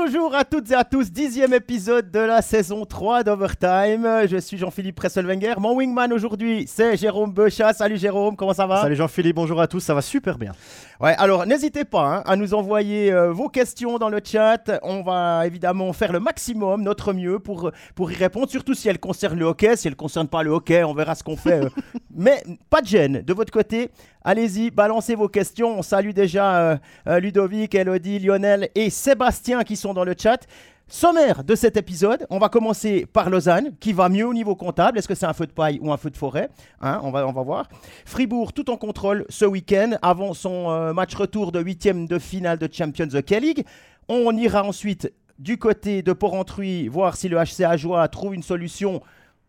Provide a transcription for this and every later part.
Bonjour à toutes et à tous, dixième épisode de la saison 3 d'Overtime. Je suis Jean-Philippe Presselwenger. Mon wingman aujourd'hui, c'est Jérôme Bechat. Salut Jérôme, comment ça va? Salut Jean-Philippe, bonjour à tous, ça va super bien. Ouais, alors n'hésitez pas hein, à nous envoyer euh, vos questions dans le chat. On va évidemment faire le maximum, notre mieux pour, pour y répondre, surtout si elles concernent le hockey. Si elles ne concernent pas le hockey, on verra ce qu'on fait. euh. Mais pas de gêne de votre côté. Allez-y, balancez vos questions. On salue déjà euh, Ludovic, Elodie, Lionel et Sébastien qui sont dans le chat. Sommaire de cet épisode, on va commencer par Lausanne, qui va mieux au niveau comptable. Est-ce que c'est un feu de paille ou un feu de forêt Hein, on, va, on va voir. Fribourg, tout en contrôle ce week-end, avant son euh, match retour de huitième de finale de Champions Hockey League. On ira ensuite du côté de Porrentruy, voir si le HCA Joie trouve une solution.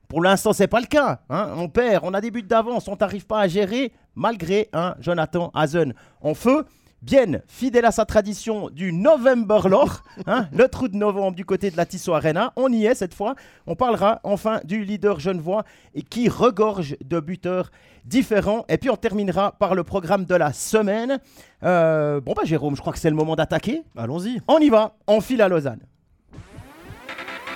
Pour l'instant, c'est pas le cas. hein. On perd, on a des buts d'avance, on n'arrive pas à gérer, malgré un Jonathan Hazen en feu. Bien, fidèle à sa tradition du November Loch, hein, le trou de novembre du côté de la Tissot Arena, on y est cette fois. On parlera enfin du leader genevois et qui regorge de buteurs différents. Et puis on terminera par le programme de la semaine. Euh, bon bah Jérôme, je crois que c'est le moment d'attaquer. Allons-y. On y va, on file à Lausanne.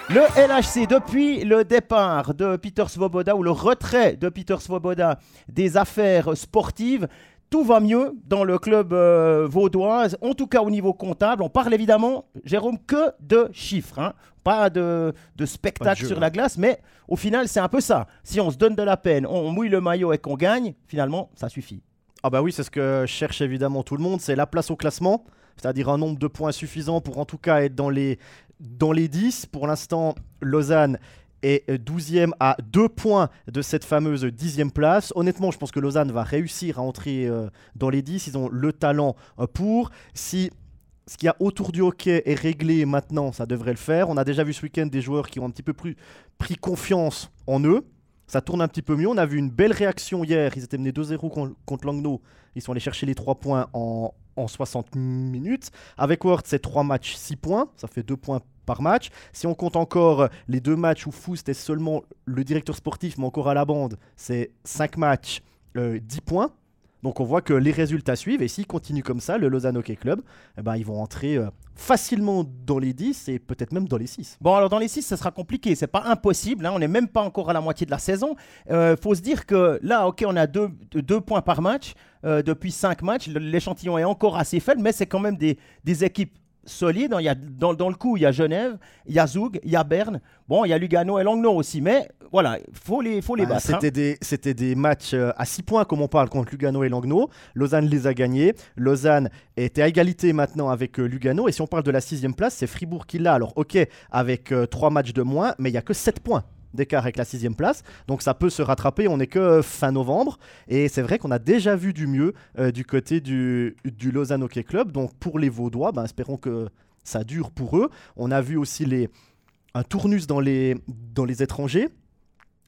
Le LHC, depuis le départ de Peter Svoboda ou le retrait de Peter Svoboda des affaires sportives, tout va mieux dans le club euh, vaudois, en tout cas au niveau comptable. On parle évidemment, Jérôme, que de chiffres, hein. pas de, de spectacle Pas de jeu, sur hein. la glace, mais au final, c'est un peu ça. Si on se donne de la peine, on mouille le maillot et qu'on gagne, finalement, ça suffit. Ah bah oui, c'est ce que cherche évidemment tout le monde, c'est la place au classement, c'est-à-dire un nombre de points suffisant pour en tout cas être dans les, dans les 10. Pour l'instant, Lausanne est 12e à 2 points de cette fameuse 10e place. Honnêtement, je pense que Lausanne va réussir à entrer euh, dans les 10. Ils ont le talent euh, pour. Si ce qu'il y a autour du hockey est réglé maintenant, ça devrait le faire. On a déjà vu ce week-end des joueurs qui ont un petit peu plus pris confiance en eux. Ça tourne un petit peu mieux. On a vu une belle réaction hier. Ils étaient menés 2-0 con- contre Langnau. Ils sont allés chercher les 3 points en, en 60 minutes. Avec Ward, c'est 3 matchs, 6 points. Ça fait 2 points par match. Si on compte encore les deux matchs où Foust est seulement le directeur sportif, mais encore à la bande, c'est 5 matchs, euh, 10 points. Donc on voit que les résultats suivent. Et s'ils continuent comme ça, le Lausanne Hockey Club, eh ben, ils vont entrer euh, facilement dans les 10 et peut-être même dans les 6. Bon, alors dans les 6, ça sera compliqué. C'est pas impossible. hein. On n'est même pas encore à la moitié de la saison. Il faut se dire que là, OK, on a deux, deux points par match euh, depuis 5 matchs. L'échantillon est encore assez faible, mais c'est quand même des équipes solides. Il y a, dans, dans le coup, il y a Genève, il y a Zoug, il y a Berne. Bon, il y a Lugano et Langnau aussi. Mais voilà, il faut les, faut les Bah, battre. hein. C'était des, c'était des matchs euh, à 6 points, comme on parle, contre Lugano et Langnau. Lausanne les a gagnés. Lausanne était à égalité maintenant avec euh, Lugano. Et si on parle de la sixième place, c'est Fribourg qui l'a. Alors, ok, avec 3 matchs de moins, mais il n'y a que 7 points d'écart avec la sixième place. Donc ça peut se rattraper, on n'est que euh, fin novembre. Et c'est vrai qu'on a déjà vu du mieux euh, du côté du, Lausanne Hockey Club. Donc pour les Vaudois, ben, espérons que ça dure pour eux. On a vu aussi les, un tournus dans les étrangers.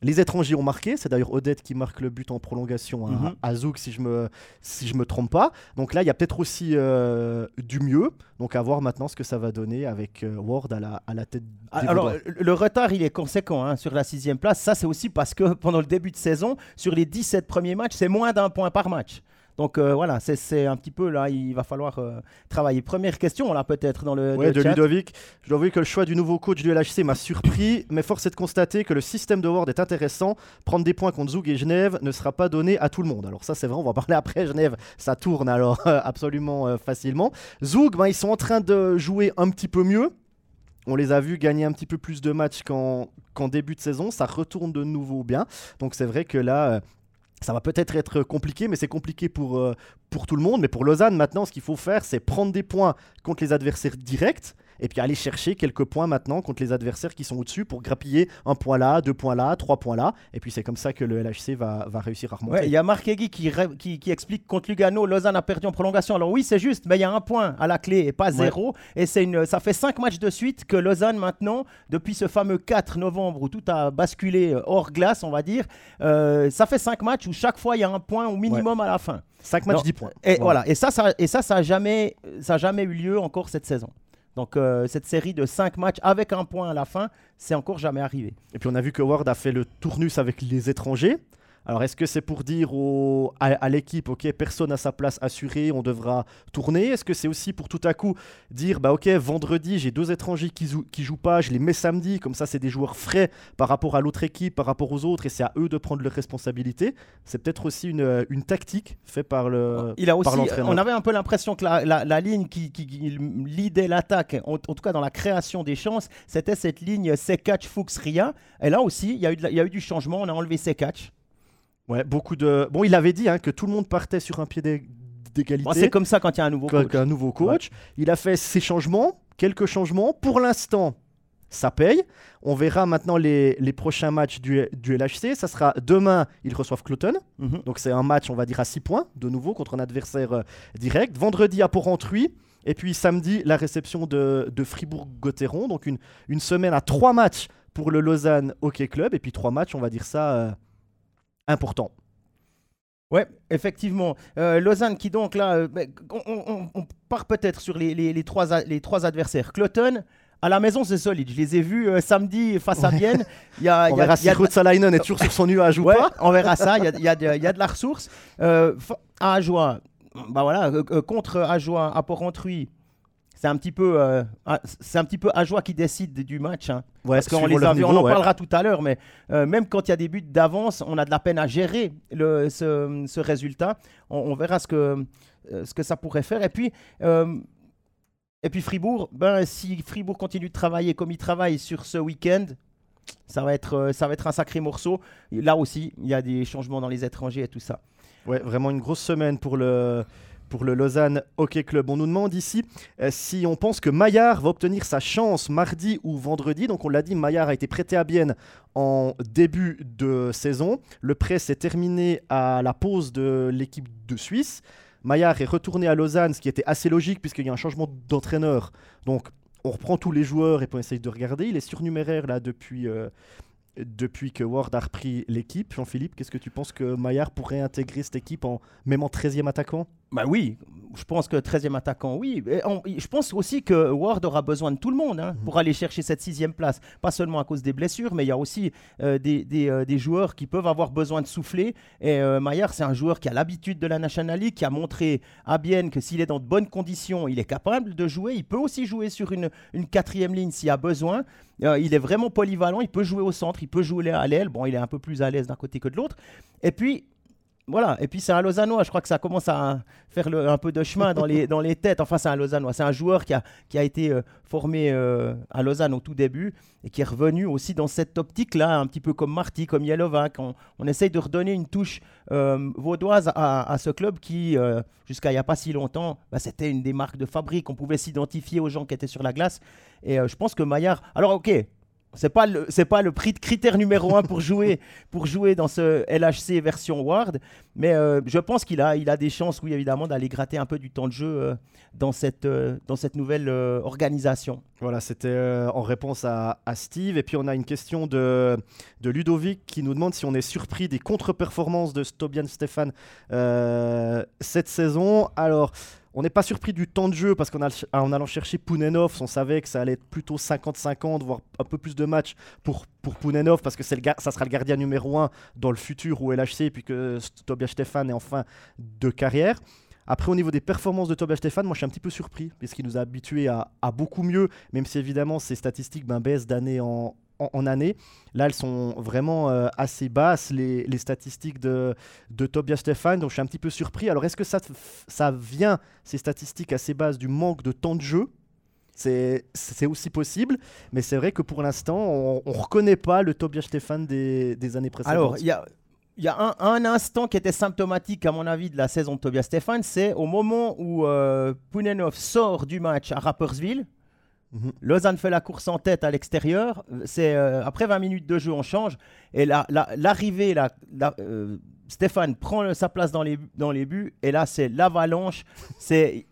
Les étrangers ont marqué, c'est d'ailleurs Odette qui marque le but en prolongation à, Mhm. à Zouk si je me si je me trompe pas. Donc là il y a peut-être aussi euh, du mieux. Donc à voir maintenant ce que ça va donner avec euh, Ward à la, à la tête. Des Ah, Alors, le retard, il est conséquent hein, sur la sixième place. Ça, c'est aussi parce que pendant le début de saison, sur les 17 premiers matchs, c'est moins d'un point par match. Donc euh, voilà, c'est- un petit peu là, il va falloir euh, travailler. Première question, là, peut-être dans le, Ouais, le de chat. Ludovic. Je dois avouer que le choix du nouveau coach du LHC m'a surpris, mais force est de constater que le système de Ward est intéressant. Prendre des points contre Zoug et Genève ne sera pas donné à tout le monde. Alors ça, c'est vrai, on va parler après. Genève, ça tourne alors euh, absolument euh, facilement. Zoug, ben, ils sont en train de jouer un petit peu mieux. On les a vus gagner un petit peu plus de matchs qu'en début de saison. Ça retourne de nouveau bien. Donc c'est vrai que là, ça va peut-être être compliqué, mais c'est compliqué pour, euh, pour tout le monde. Mais pour Lausanne, maintenant, ce qu'il faut faire, c'est prendre des points contre les adversaires directs. Et puis aller chercher quelques points maintenant contre les adversaires qui sont au-dessus pour grappiller un point là, deux points là, trois points là. Et puis c'est comme ça que le LHC va, va réussir à remonter. Ouais, il y a Marc Egui qui, qui, qui explique contre Lugano, Lausanne a perdu en prolongation. Alors oui, c'est juste, mais il y a un point à la clé et pas zéro. Et c'est une, ça fait cinq matchs de suite que Lausanne maintenant, depuis ce fameux 4 novembre où tout a basculé euh, hors glace, on va dire, euh, ça fait cinq matchs où chaque fois il y a un point au minimum à la fin. 5 matchs, Non. 10 points. Et voilà. Et ça, ça, et ça, ça a jamais, ça a jamais eu lieu encore cette saison. Donc euh, cette série de 5 matchs avec un point à la fin, c'est encore jamais arrivé. Et puis on a vu que Ward a fait le tournus avec les étrangers. Alors, est-ce que c'est pour dire au, à, l'équipe, OK, personne à sa place assurée, on devra tourner? Est-ce que c'est aussi pour tout à coup dire, bah OK, vendredi, j'ai deux étrangers qui, jouent, qui jouent pas, je les mets samedi, comme ça, c'est des joueurs frais par rapport à l'autre équipe, par rapport aux autres, et c'est à eux de prendre leurs responsabilités. C'est peut-être aussi une, une, tactique faite par le. Il a aussi, on avait un peu l'impression que la, la, ligne qui, qui, lidait l'attaque, en, tout cas dans la création des chances, c'était cette ligne Sekach, Fuchs, Ria. Et là aussi, il y, a eu il y a eu du changement, on a enlevé Sekach. Ouais, beaucoup de. Bon, il avait dit hein, que tout le monde partait sur un pied d'égalité. c'est comme ça quand il y a un nouveau coach. Un nouveau coach. Il a fait ses changements, quelques changements. Pour l'instant, ça paye. On verra maintenant les, les prochains matchs du, du, LHC. Ça sera demain, ils reçoivent Cloton. Mhm. Donc c'est un match, on va dire, à 6 points, de nouveau, contre un adversaire euh, direct. Vendredi à Port-Entruy. Et puis samedi, la réception de, de Fribourg-Gotteron. Donc une, une semaine à 3 matchs pour le Lausanne Hockey Club. Et puis 3 matchs, on va dire ça, euh, important. Ouais, effectivement. Euh, Lausanne qui donc là, euh, ben, on, part peut-être sur les, les, trois, les trois adversaires. Cloton, à la maison c'est solide. Je les ai vus euh, samedi face à Vienne. Il y a, on verra si Salainen est toujours sur son nuage ou pas. On verra ça, il y a, y, a de, y a, de la ressource. à Ajoie, bah voilà, contre Ajoie à Port-Entruy, c'est un petit peu, euh, c'est un petit peu Ajoie qui décide du match. Hein. parce qu'on les a on en parlera tout à l'heure, mais euh, même quand il y a des buts d'avance, on a de la peine à gérer le, ce, résultat. On, verra ce que, euh, ce que ça pourrait faire. Et puis, et puis Fribourg, ben, si Fribourg continue de travailler comme il travaille sur ce week-end, ça va, être, ça va être un sacré morceau. Là aussi, il y a des changements dans les étrangers et tout ça. Ouais, vraiment une grosse semaine pour le, pour le Lausanne Hockey Club. On nous demande ici euh, si on pense que Maillard va obtenir sa chance mardi ou vendredi. Donc on l'a dit, Maillard a été prêté à Bienne en début de saison. Le prêt s'est terminé à la pause de l'équipe de Suisse. Maillard est retourné à Lausanne, ce qui était assez logique puisqu'il y a un changement d'entraîneur. Donc on reprend tous les joueurs et on essaye de regarder. Il est surnuméraire là depuis, euh, depuis que Ward a repris l'équipe. Jean-Philippe, qu'est-ce que tu penses que Maillard pourrait intégrer cette équipe en même en 13e attaquant? Bah oui, je pense que 13e attaquant, oui. je pense aussi que Ward aura besoin de tout le monde hein, mhm. pour aller chercher cette sixième place. Pas seulement à cause des blessures, mais il y a aussi euh, euh, des, joueurs qui peuvent avoir besoin de souffler. Et euh, Maillard, c'est un joueur qui a l'habitude de la National League, qui a montré à Bienne que s'il est dans de bonnes conditions, il est capable de jouer. Il peut aussi jouer sur une, une quatrième ligne s'il y a besoin. il est vraiment polyvalent, il peut jouer au centre, il peut jouer à l'aile. Bon, il est un peu plus à l'aise d'un côté que de l'autre. Et puis, voilà, et puis c'est un Lausannois, je crois que ça commence à faire un peu de chemin dans les, dans les têtes. Enfin, c'est un Lausannois, c'est un joueur qui a, qui a été euh, formé euh, à Lausanne au tout début et qui est revenu aussi dans cette optique-là, un petit peu comme Marty, comme Yelovac. On, on essaye de redonner une touche euh, vaudoise à, ce club qui, jusqu'à il n'y a pas si longtemps, bah, c'était une des marques de fabrique. On pouvait s'identifier aux gens qui étaient sur la glace. Et je pense que Maillard. Alors, ok, c'est pas le c'est pas le prix de critère numéro un pour jouer pour jouer dans ce LHC version Ward, mais euh, je pense qu'il a il a des chances oui évidemment d'aller gratter un peu du temps de jeu euh, dans cette euh, dans cette nouvelle organisation. Voilà, c'était en réponse à, Steve et puis on a une question de Ludovic qui nous demande si on est surpris des contre-performances de Stobian Stéphane cette saison. Alors on n'est pas surpris du temps de jeu parce qu'en en allant chercher Pounenov, on savait que ça allait être plutôt 50-50, voire un peu plus de matchs pour, pour Pounenov parce que ça sera le gardien numéro 1 dans le futur au LHC puis que Tobias Stefan est en fin de carrière. Après, au niveau des performances de Tobias Stefan, moi je suis un petit peu surpris puisqu'il nous a habitués à, à, beaucoup mieux, même si évidemment ses statistiques ben, baissent d'année en, en, année. Là, elles sont vraiment euh, assez basses, les, statistiques de, de Tobias Stefan. Donc, je suis un petit peu surpris. Alors, est-ce que ça, ça vient, ces statistiques assez basses, du manque de temps de jeu? C'est aussi possible, mais c'est vrai que pour l'instant, on ne reconnaît pas le Tobias Stefan des, des années précédentes. Alors, il y a, y a un, instant qui était symptomatique, à mon avis, de la saison de Tobias Stefan, c'est au moment où euh, Punenov sort du match à Rappersville Mhm. Lausanne fait la course en tête à l'extérieur. C'est euh, après 20 minutes de jeu, on change. Et l'arrivée, la, euh, Stéphane prend sa place dans les, dans les buts. Et là, c'est l'avalanche. C'est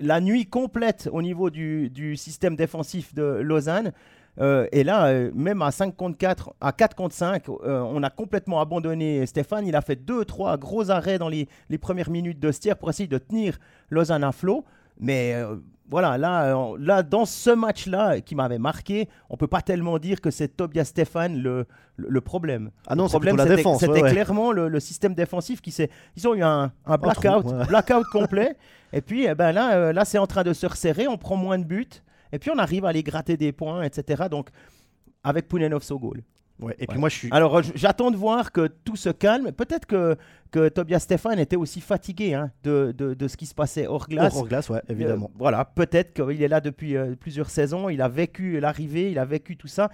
la nuit complète au niveau du, système défensif de Lausanne. Euh, et là, même à 5 contre 4, à 4 contre 5, on a complètement abandonné Stéphane. Il a fait 2-3 gros arrêts dans les, les premières minutes de Stier pour essayer de tenir Lausanne à flot. Mais euh, voilà, là, euh, là, dans ce match-là qui m'avait marqué, on peut pas tellement dire que c'est Tobias Stéphane le, le, le problème. Ah non, c'est la défense. c'était ouais. clairement le, le système défensif qui s'est. Ils ont eu un, un trou, blackout, ouais. blackout complet. Et puis, eh ben là, euh, là c'est en train de se resserrer. On prend moins de buts. Et puis, on arrive à aller gratter des points, etc. Donc, avec Poulenov au goal. Ouais, Et puis moi, je suis. Alors, j'attends de voir que tout se calme. Peut-être que, que Tobias Stéphane était aussi fatigué hein, de, de, de ce qui se passait hors glace. Hors glace, ouais, évidemment. Euh, voilà, peut-être qu'il est là depuis euh, plusieurs saisons. Il a vécu l'arrivée, il a vécu tout ça.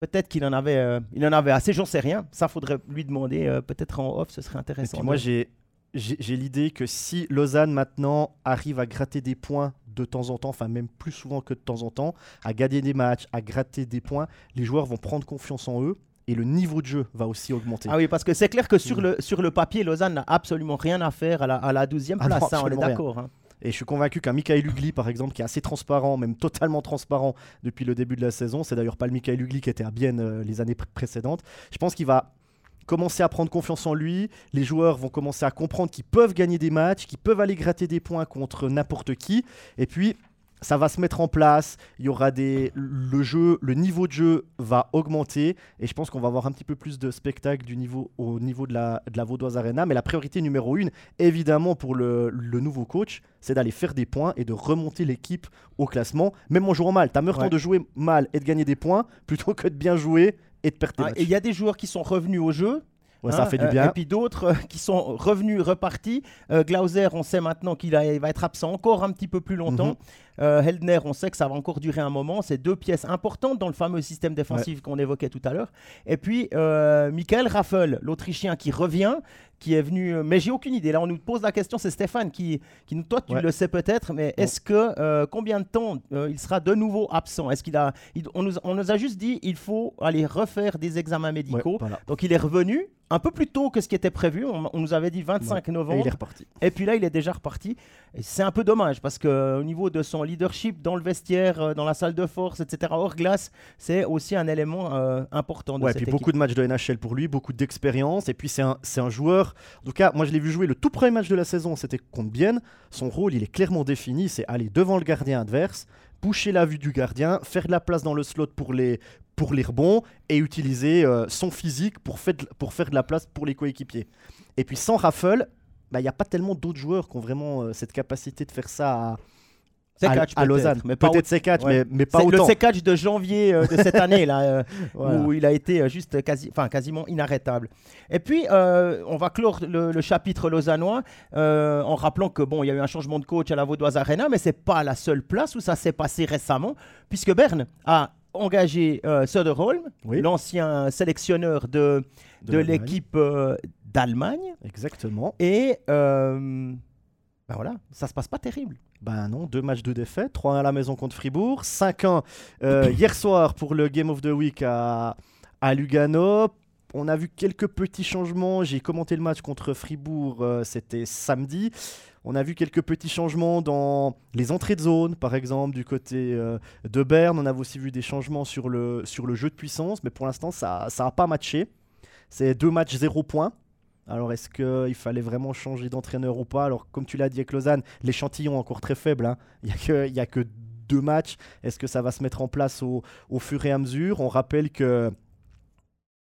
Peut-être qu'il en avait, euh, il en avait assez. J'en sais rien. Ça, faudrait lui demander. peut-être en off, ce serait Et intéressant. puis moi, j'ai j'ai l'idée que si Lausanne maintenant arrive à gratter des points de temps en temps, enfin même plus souvent que de temps en temps, à gagner des matchs, à gratter des points, les joueurs vont prendre confiance en eux et le niveau de jeu va aussi augmenter. Ah oui, parce que c'est clair que sur Mm. le, sur le papier, Lausanne n'a absolument rien à faire à la, à la 12e Ah non, place. hein, on est d'accord. hein. Et je suis convaincu qu'un Michael Ugly, par exemple, qui est assez transparent, même totalement transparent depuis le début de la saison, c'est d'ailleurs pas le Michael Ugly qui était à Bienne euh, les années pr- précédentes, je pense qu'il va commencer à prendre confiance en lui, les joueurs vont commencer à comprendre qu'ils peuvent gagner des matchs, qu'ils peuvent aller gratter des points contre n'importe qui, et puis ça va se mettre en place, il y aura des le jeu, le niveau de jeu va augmenter. Et je pense qu'on va avoir un petit peu plus de spectacle du niveau au niveau de la de la Vaudoise Arena, mais la priorité numéro une évidemment pour le, le nouveau coach, c'est d'aller faire des points et de remonter l'équipe au classement, même en jouant mal. T'as meilleur Ouais. temps de jouer mal et de gagner des points plutôt que de bien jouer et de perdre Ah, matchs. et il y a des joueurs qui sont revenus au jeu. Ouais, ça hein, fait du euh, bien. et puis d'autres euh, qui sont revenus, repartis. Euh, Glauser, on sait maintenant qu'il va être absent encore un petit peu plus longtemps. Euh, Heldner, on sait que ça va encore durer un moment. C'est deux pièces importantes dans le fameux système défensif qu'on évoquait tout à l'heure. Et puis, euh, Michael Raffel, l'Autrichien qui revient, qui est venu. euh, Mais j'ai aucune idée. Là, on nous pose la question. C'est Stéphane qui, qui nous. Toi, tu Ouais. le sais peut-être, mais est-ce que euh, combien de temps euh, il sera de nouveau absent? Est-ce qu'il a il- on, nous, on nous a juste dit il faut aller refaire des examens Ouais, médicaux. voilà. Donc il est revenu un peu plus tôt que ce qui était prévu. On, on nous avait dit 25 Et novembre. il est reparti. Et puis là, il est déjà reparti. Et c'est un peu dommage parce que au niveau de son leadership dans le vestiaire, euh, dans la salle de force, etc., hors glace, c'est aussi un élément euh, important de Ouais, cette puis équipe. beaucoup de matchs de NHL pour lui, beaucoup d'expérience. Et puis c'est un, c'est un joueur. En tout cas, moi je l'ai vu jouer le tout premier match de la saison, c'était contre Bienne. Son rôle, il est clairement défini c'est aller devant le gardien adverse, boucher la vue du gardien, faire de la place dans le slot pour les, pour les rebonds et utiliser euh, son physique pour, fait pour faire de la place pour les coéquipiers. Et puis sans Raffle, bah, il n'y a pas tellement d'autres joueurs qui ont vraiment euh, cette capacité de faire ça à, C'est à- catch, à peut-être, Lausanne. mais Peut-être ouais. mais, mais pas C'est le autant. C-catch de janvier euh, de cette année là, euh, Voilà. où il a été euh, juste quasi, enfin quasiment inarrêtable. Et puis euh, on va clore le, le chapitre lausannois en rappelant que bon, il y a eu un changement de coach à la Vaudoise Arena, mais c'est pas la seule place où ça s'est passé récemment, puisque Berne a engagé Söderholm, Oui. l'ancien sélectionneur de, De de, l'équipe d'Allemagne, Exactement. et ben voilà, ça se passe pas terrible. Ben non, deux matchs de défaite, 3-1 à la maison contre Fribourg, 5-1 euh, hier soir pour le Game of the Week à, Lugano. On a vu quelques petits changements. J'ai commenté le match contre Fribourg, euh, c'était samedi. On a vu quelques petits changements dans les entrées de zone, par exemple, du côté euh, de Berne. On a aussi vu des changements sur le, sur le jeu de puissance, mais pour l'instant, ça n'a pas matché. C'est deux matchs, zéro point. Alors, est-ce qu'il fallait vraiment changer d'entraîneur ou pas? Alors, comme tu l'as dit avec Lausanne, l'échantillon est encore très faible. hein. Il n'y a, que- il y a que deux matchs. Est-ce que ça va se mettre en place au, au fur et à mesure? On rappelle que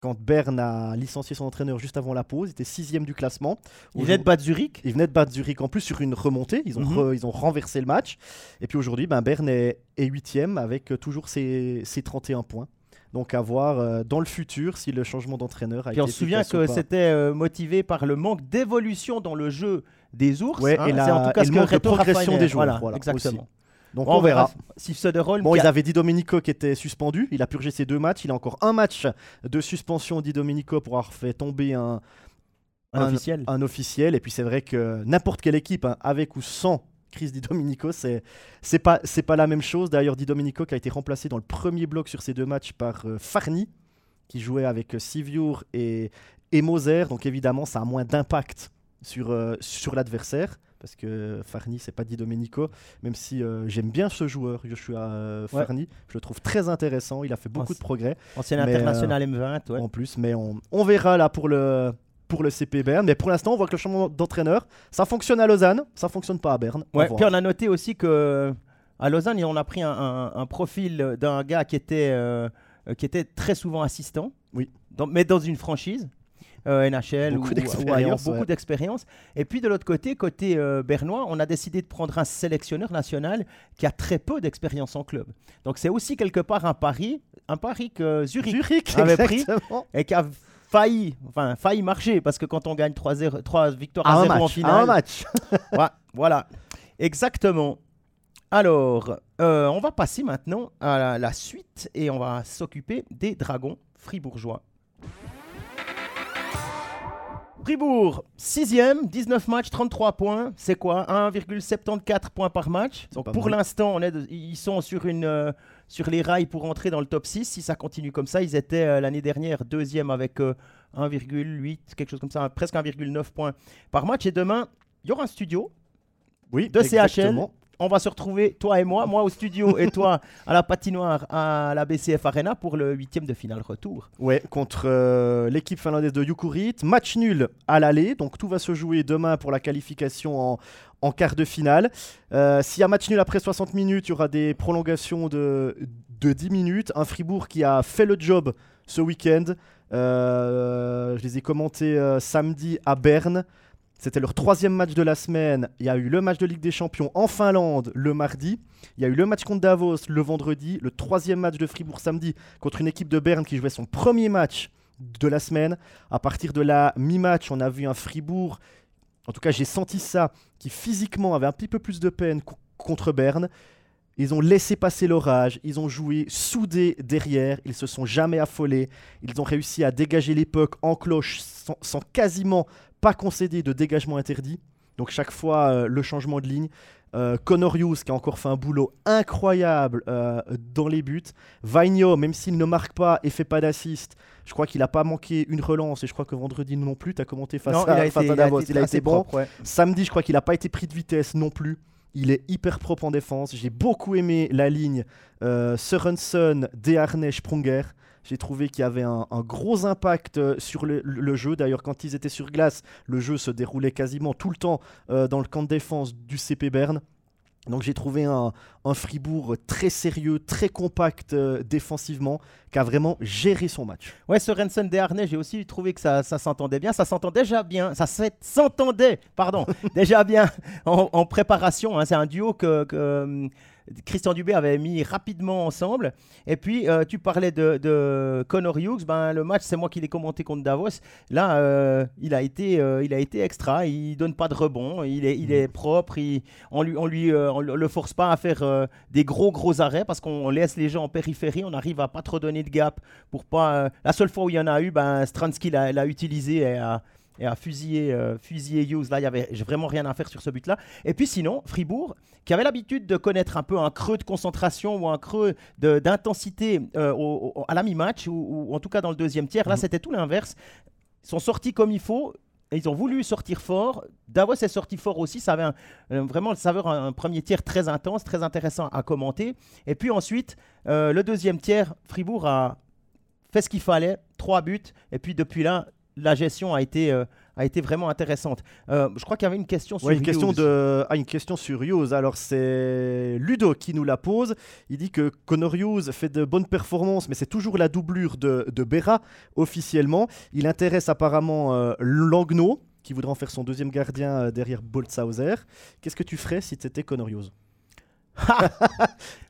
quand Berne a licencié son entraîneur juste avant la pause, il était sixième du classement. Il venait de battre Zurich? Il venait de battre Zurich en plus sur une remontée. Ils ont, Mhm. re- ils ont renversé le match. Et puis aujourd'hui, ben, Berne est, est huitième avec euh, toujours ses, ses 31 points. Donc à voir euh, dans le futur si le changement d'entraîneur a Puis on été se souvient que c'était euh, motivé par le manque d'évolution dans le jeu des ours. Ouais, hein. et la- en tout cas et ce manque de progression des joueurs, Voilà, voilà, exactement. Donc on verra. Si Söderholm, Bon, ils avaient Di Domenico qui était suspendu. Il a purgé ses deux matchs. Il a encore un match de suspension, Di Domenico, pour avoir fait tomber un, un un- officiel. un officiel. Et puis c'est vrai que n'importe quelle équipe, hein, avec ou sans Chris Di Domenico, c'est c'est pas c'est pas la même chose. D'ailleurs, Di Domenico qui a été remplacé dans le premier bloc sur ces deux matchs par euh, Farni, qui jouait avec euh, Siviour et, et Moser. Donc évidemment, ça a moins d'impact sur, euh, sur l'adversaire. Parce que Farni, c'est pas Di Domenico, même si euh, j'aime bien ce joueur, Joshua Ouais. Farni. Je le trouve très intéressant. Il a fait beaucoup de progrès Ancien mais, international M20, ouais. en plus. Mais on, on verra là pour le, pour le CP Berne. Mais pour l'instant, on voit que le changement d'entraîneur, ça fonctionne à Lausanne, ça fonctionne pas à Berne. Ouais, puis on a noté aussi que à Lausanne, on a pris un, un- un profil d'un gars qui était, euh, euh, qui était très souvent assistant, Oui. dans- mais dans une franchise. euh, NHL Beaucoup ou- ou, d'expérience, ailleurs, beaucoup ouais. d'expérience. Et puis de l'autre côté, côté euh, bernois, on a décidé de prendre un sélectionneur national qui a très peu d'expérience en club. Donc c'est aussi quelque part un pari, un pari que Zurich, Zurich, avait pris. et qui a failli, enfin failli marcher parce que quand on gagne 3, 3 victoires À à un 0 en match. finale, À un match. Ouais, voilà, exactement. Alors, euh, on va passer maintenant à la, la suite et on va s'occuper des dragons fribourgeois. Fribourg, 6ème, 19 matchs, 33 points. C'est quoi? 1,74 points par match. Donc pour l'instant, ils sont sur, une, euh, sur les rails pour entrer dans le top 6. Si ça continue comme ça, ils étaient euh, l'année dernière deuxième avec euh, 1,8, quelque chose comme ça, presque 1,9 points par match. Et demain, il y aura un studio Oui, De CHL. On va se retrouver, toi et moi, moi au studio et toi à la patinoire à la BCF Arena pour le huitième de finale retour. Ouais, contre euh, l'équipe finlandaise de Jukurit. Match nul à l'aller, donc tout va se jouer demain pour la qualification en, quart de finale. Euh, S'il y a match nul après 60 minutes, il y aura des prolongations de, de 10 minutes. Un Fribourg qui a fait le job ce week-end. Euh, je les ai commentés samedi à Berne. C'était leur troisième match de la semaine. Il y a eu le match de Ligue des Champions en Finlande le mardi. Il y a eu le match contre Davos le vendredi. Le troisième match de Fribourg samedi contre une équipe de Berne qui jouait son premier match de la semaine. À partir de la mi-match, on a vu un Fribourg, en tout cas j'ai senti ça, qui physiquement avait un petit peu plus de peine co- contre Berne. Ils ont laissé passer l'orage, ils ont joué soudés derrière, ils se sont jamais affolés, ils ont réussi à dégager pucks en cloche sans quasiment pas concéder de dégagement interdit. Donc chaque fois euh, le changement de ligne. Euh, Connor Hughes qui a encore fait un boulot incroyable euh, dans les buts. Vainio, même s'il ne marque pas et fait pas d'assist, je crois qu'il n'a pas manqué une relance et je crois que vendredi non plus, tu as commenté face, Non, à, il a face été, à il a Davos. été Il a assez été bon. propre, ouais. Samedi, je crois qu'il n'a pas été pris de vitesse non plus. Il est hyper propre en défense. J'ai beaucoup aimé la ligne euh, Sørensen, Desharnais, Sprunger. J'ai trouvé qu'il y avait un, gros impact euh, sur le, jeu. D'ailleurs, quand ils étaient sur glace, le jeu se déroulait quasiment tout le temps euh, dans le camp de défense du CP Berne. Donc j'ai trouvé un, un Fribourg très sérieux, très compact euh, défensivement, qui a vraiment géré son match. Ouais, Sorensen Desharnais, j'ai aussi trouvé que ça, s'entendait bien. Ça s'entend déjà bien. Ça s'entendait, pardon, déjà bien en, préparation. hein. C'est un duo que, que, hum, Christian Dubé avait mis rapidement ensemble. Et puis, euh, tu parlais de, de Connor Hughes. Ben, le match, c'est moi qui l'ai commenté contre Davos. Là, euh, il, a été, euh, il a été extra. Il donne pas de rebond. Il est, il est propre. Il, on lui, on lui, euh, on le force pas à faire des gros, gros arrêts parce qu'on laisse les gens en périphérie. On arrive à pas trop donner de gap pour pas. la seule fois où il y en a eu, ben, Stransky l'a l'a utilisé et a, et a fusillé, euh, fusillé Hughes. Là, il y avait vraiment rien à faire sur ce but-là. Et puis sinon, Fribourg, qui avait l'habitude de connaître un peu un creux de concentration ou un creux d'intensité euh, à la mi-match, ou, ou en tout cas dans le deuxième tiers, là, Mhm. c'était tout l'inverse. Ils sont sortis comme il faut. Et ils ont voulu sortir fort. Davos est sorti fort aussi. Ça avait un- vraiment le saveur, un, un premier tiers très intense, très intéressant à commenter. Et puis ensuite, euh, le deuxième tiers, Fribourg a fait ce qu'il fallait, trois buts. Et puis depuis là, la gestion a été, euh, a été vraiment intéressante. Euh, je crois qu'il y avait une question sur Ouais, une question de ah, une question sur Hughes. Alors c'est Ludo qui nous la pose. Il dit que Connor Hughes fait de bonnes performances, mais c'est toujours la doublure de, de Berra officiellement. Il intéresse apparemment euh, Langnaud, qui voudrait en faire son deuxième gardien euh, derrière Boltzhauser. Qu'est-ce que tu ferais si tu étais Connor Hughes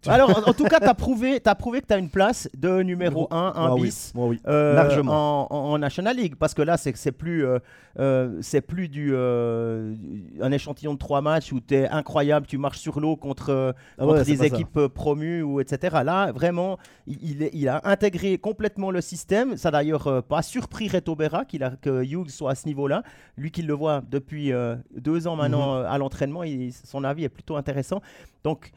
Alors, en, en tout cas, tu as prouvé, t'as prouvé que tu as une place de numéro 1, 1 Ah oui, bis. moi, oui. euh, Largement. En, National League parce que là c'est plus euh, euh, c'est plus du un échantillon de trois matchs où tu es incroyable tu marches sur l'eau contre, Ah ouais, des ça. équipes promues ou etc là vraiment il, il est- il a intégré complètement le système ça n'a d'ailleurs pas surpris Reto Berra qu'il a que Hughes soit à ce niveau là lui qui le voit depuis deux ans maintenant Mhm. à l'entraînement son avis est plutôt intéressant donc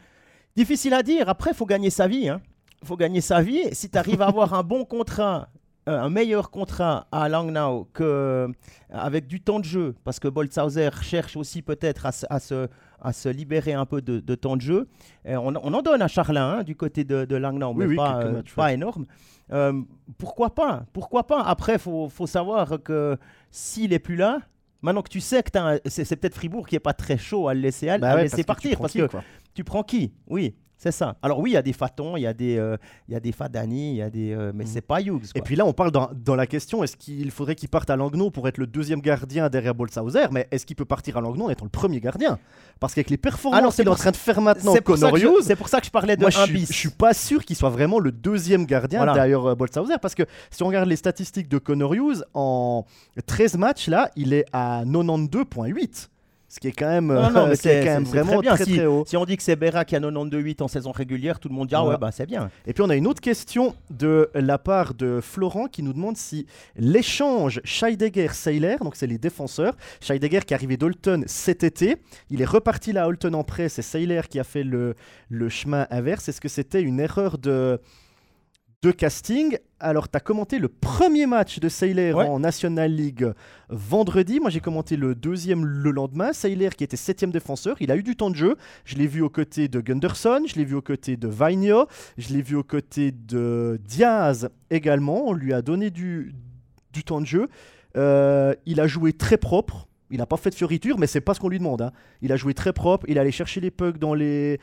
difficile à dire après faut gagner sa vie hein faut gagner sa vie. Si tu arrives à avoir un bon contrat, euh, un meilleur contrat à Langnau que, avec du temps de jeu, parce que Boltzhauser cherche aussi peut-être à, se- à se, à se libérer un peu de, de temps de jeu. Et on, on en donne à Charlin hein, du côté de, de Langnau, mais oui, pas, euh, énorme. Euh, pourquoi pas? Pourquoi pas? Après, il faut, faut savoir que s'il est plus là, maintenant que tu sais que c'est peut-être Fribourg qui est pas très chaud à le laisser, à Bah le ouais, laisser parce que tu partir. Parce que quoi. Tu prends qui? Oui, c'est ça. Alors oui, il y a des Fatons, il y a des, euh, il y a des Fadani, il y a des, euh, mais Mhm. c'est pas Hughes. Et puis là, on parle dans, dans la question est-ce qu'il faudrait qu'il parte à Langnau pour être le deuxième gardien derrière Bolshauser Mais est-ce qu'il peut partir à Langnau en étant le premier gardien? Parce qu'avec les performances c'est qu'il est en train de faire maintenant, c'est pour, ça que je- je parlais de moi, je un suis, bis. je suis pas sûr qu'il soit vraiment le deuxième gardien Voilà. derrière euh, Bolshauser. Parce que si on regarde les statistiques de Connor Hughes, en 13 matchs, là, il est à 92,8. Ce qui est quand même, Non, non, mais ce qui est c'est- quand même très vraiment très, Si- très haut. Si on dit que c'est Berra qui a 92,8 en saison régulière, tout le monde dit ah ouais bah c'est bien. Et puis on a une autre question de la part de Florent qui nous demande si l'échange Scheidegger-Seiler, donc c'est les défenseurs, Scheidegger qui est arrivé d'Holton cet été, il est reparti là à Holton en prêt, c'est Seiler qui a fait le, le chemin inverse. Est-ce que c'était une erreur de, de casting Alors tu as commenté le premier match de Seiler Ouais. en National League vendredi, moi j'ai commenté le deuxième le lendemain, Seiler qui était septième défenseur, il a eu du temps de jeu, je l'ai vu aux côtés de Gunderson, je l'ai vu aux côtés de Vainio, je l'ai vu aux côtés de Diaz également. On lui a donné du, du temps de jeu. Euh, il a joué très propre. Il n'a pas fait de fioriture, mais c'est pas ce qu'on lui demande. hein. Il a joué très propre. Il allé chercher les pucks dans les,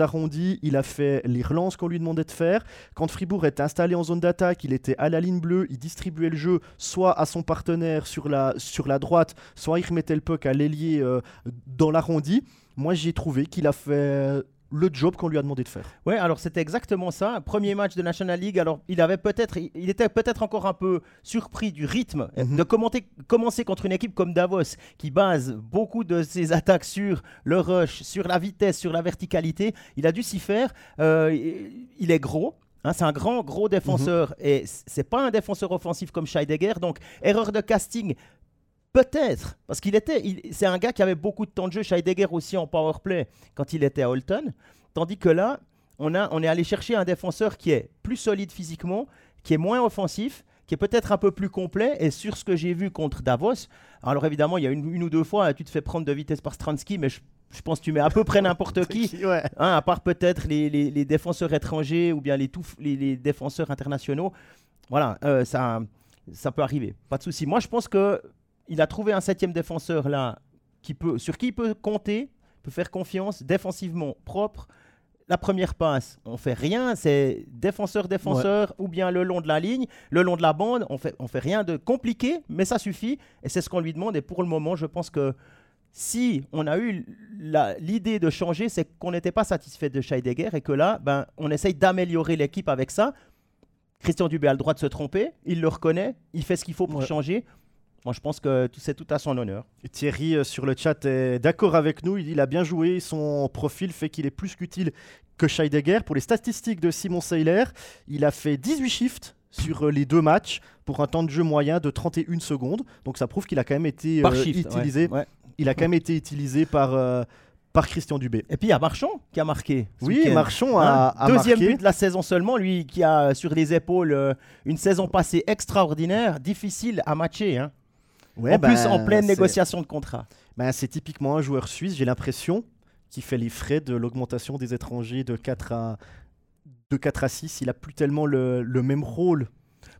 arrondis. Il a fait les relances qu'on lui demandait de faire. Quand Fribourg était installé en zone d'attaque, il était à la ligne bleue. Il distribuait le jeu soit à son partenaire sur la, sur la droite, soit il remettait le puck à l'ailier euh, dans l'arrondi. Moi, j'ai trouvé qu'il a fait le job qu'on lui a demandé de faire. Ouais, alors c'était exactement ça. Premier match de National League. Alors il avait peut-être, il était peut-être encore un peu surpris du rythme Mhm. de commenter- commencer contre une équipe comme Davos qui base beaucoup de ses attaques sur le rush, sur la vitesse, sur la verticalité. Il a dû s'y faire. Euh, il est gros. hein, c'est un grand, gros défenseur et c- c'est pas un défenseur offensif comme Scheidegger. Donc, erreur de casting, peut-être. Parce qu'il était, c'est un gars qui avait beaucoup de temps de jeu. Scheidegger aussi en power play quand il était à Holton. Tandis que là, on, a, on est allé chercher un défenseur qui est plus solide physiquement, qui est moins offensif, qui est peut-être un peu plus complet. Et sur ce que j'ai vu contre Davos, alors évidemment, il y a une, une ou deux fois, tu te fais prendre de vitesse par Stransky, mais je, je pense que tu mets à peu près n'importe qui. Ouais. Hein, à part peut-être les, les- les défenseurs étrangers ou bien les, tout, les, les défenseurs internationaux. Voilà, euh, ça, ça peut arriver. Pas de souci. Moi, je pense que il a trouvé un septième défenseur là qui peut, sur qui il peut compter, peut faire confiance, défensivement propre. La première passe, on fait rien, c'est défenseur-défenseur ou bien le long de la ligne, le long de la bande, on fait, on fait rien de compliqué, mais ça suffit et c'est ce qu'on lui demande. Et pour le moment, je pense que si on a eu l'idée de changer, c'est qu'on n'était pas satisfait de Scheidegger et que là, ben, on essaye d'améliorer l'équipe avec ça. Christian Dubé a le droit de se tromper, il le reconnaît, il fait ce qu'il faut pour Ouais. changer. Moi, je pense que tout- c'est tout à son honneur. Thierry euh, sur le chat est d'accord avec nous. Il dit il a bien joué. Son profil fait qu'il est plus qu'utile que Scheidegger. Pour les statistiques de Simon Seiler, il a fait 18 shifts sur euh, les deux matchs pour un temps de jeu moyen de 31 secondes. Donc ça prouve qu'il a quand même été Par euh, shift. utilisé. Ouais. Il a quand même été utilisé par, euh, par Christian Dubé. Et puis il y a Marchand qui a marqué. ce Oui, week-end. Marchand Hein a, a Deuxième marqué. but de la saison seulement, lui qui a sur les épaules euh, une saison passée extraordinaire, difficile à matcher. hein. Ouais, en plus, ben, en pleine négociation de contrat. Ben, c'est typiquement un joueur suisse, j'ai l'impression, qui fait les frais de l'augmentation des étrangers de 4 à, de 4 à 6. Il a plus tellement le, le même rôle.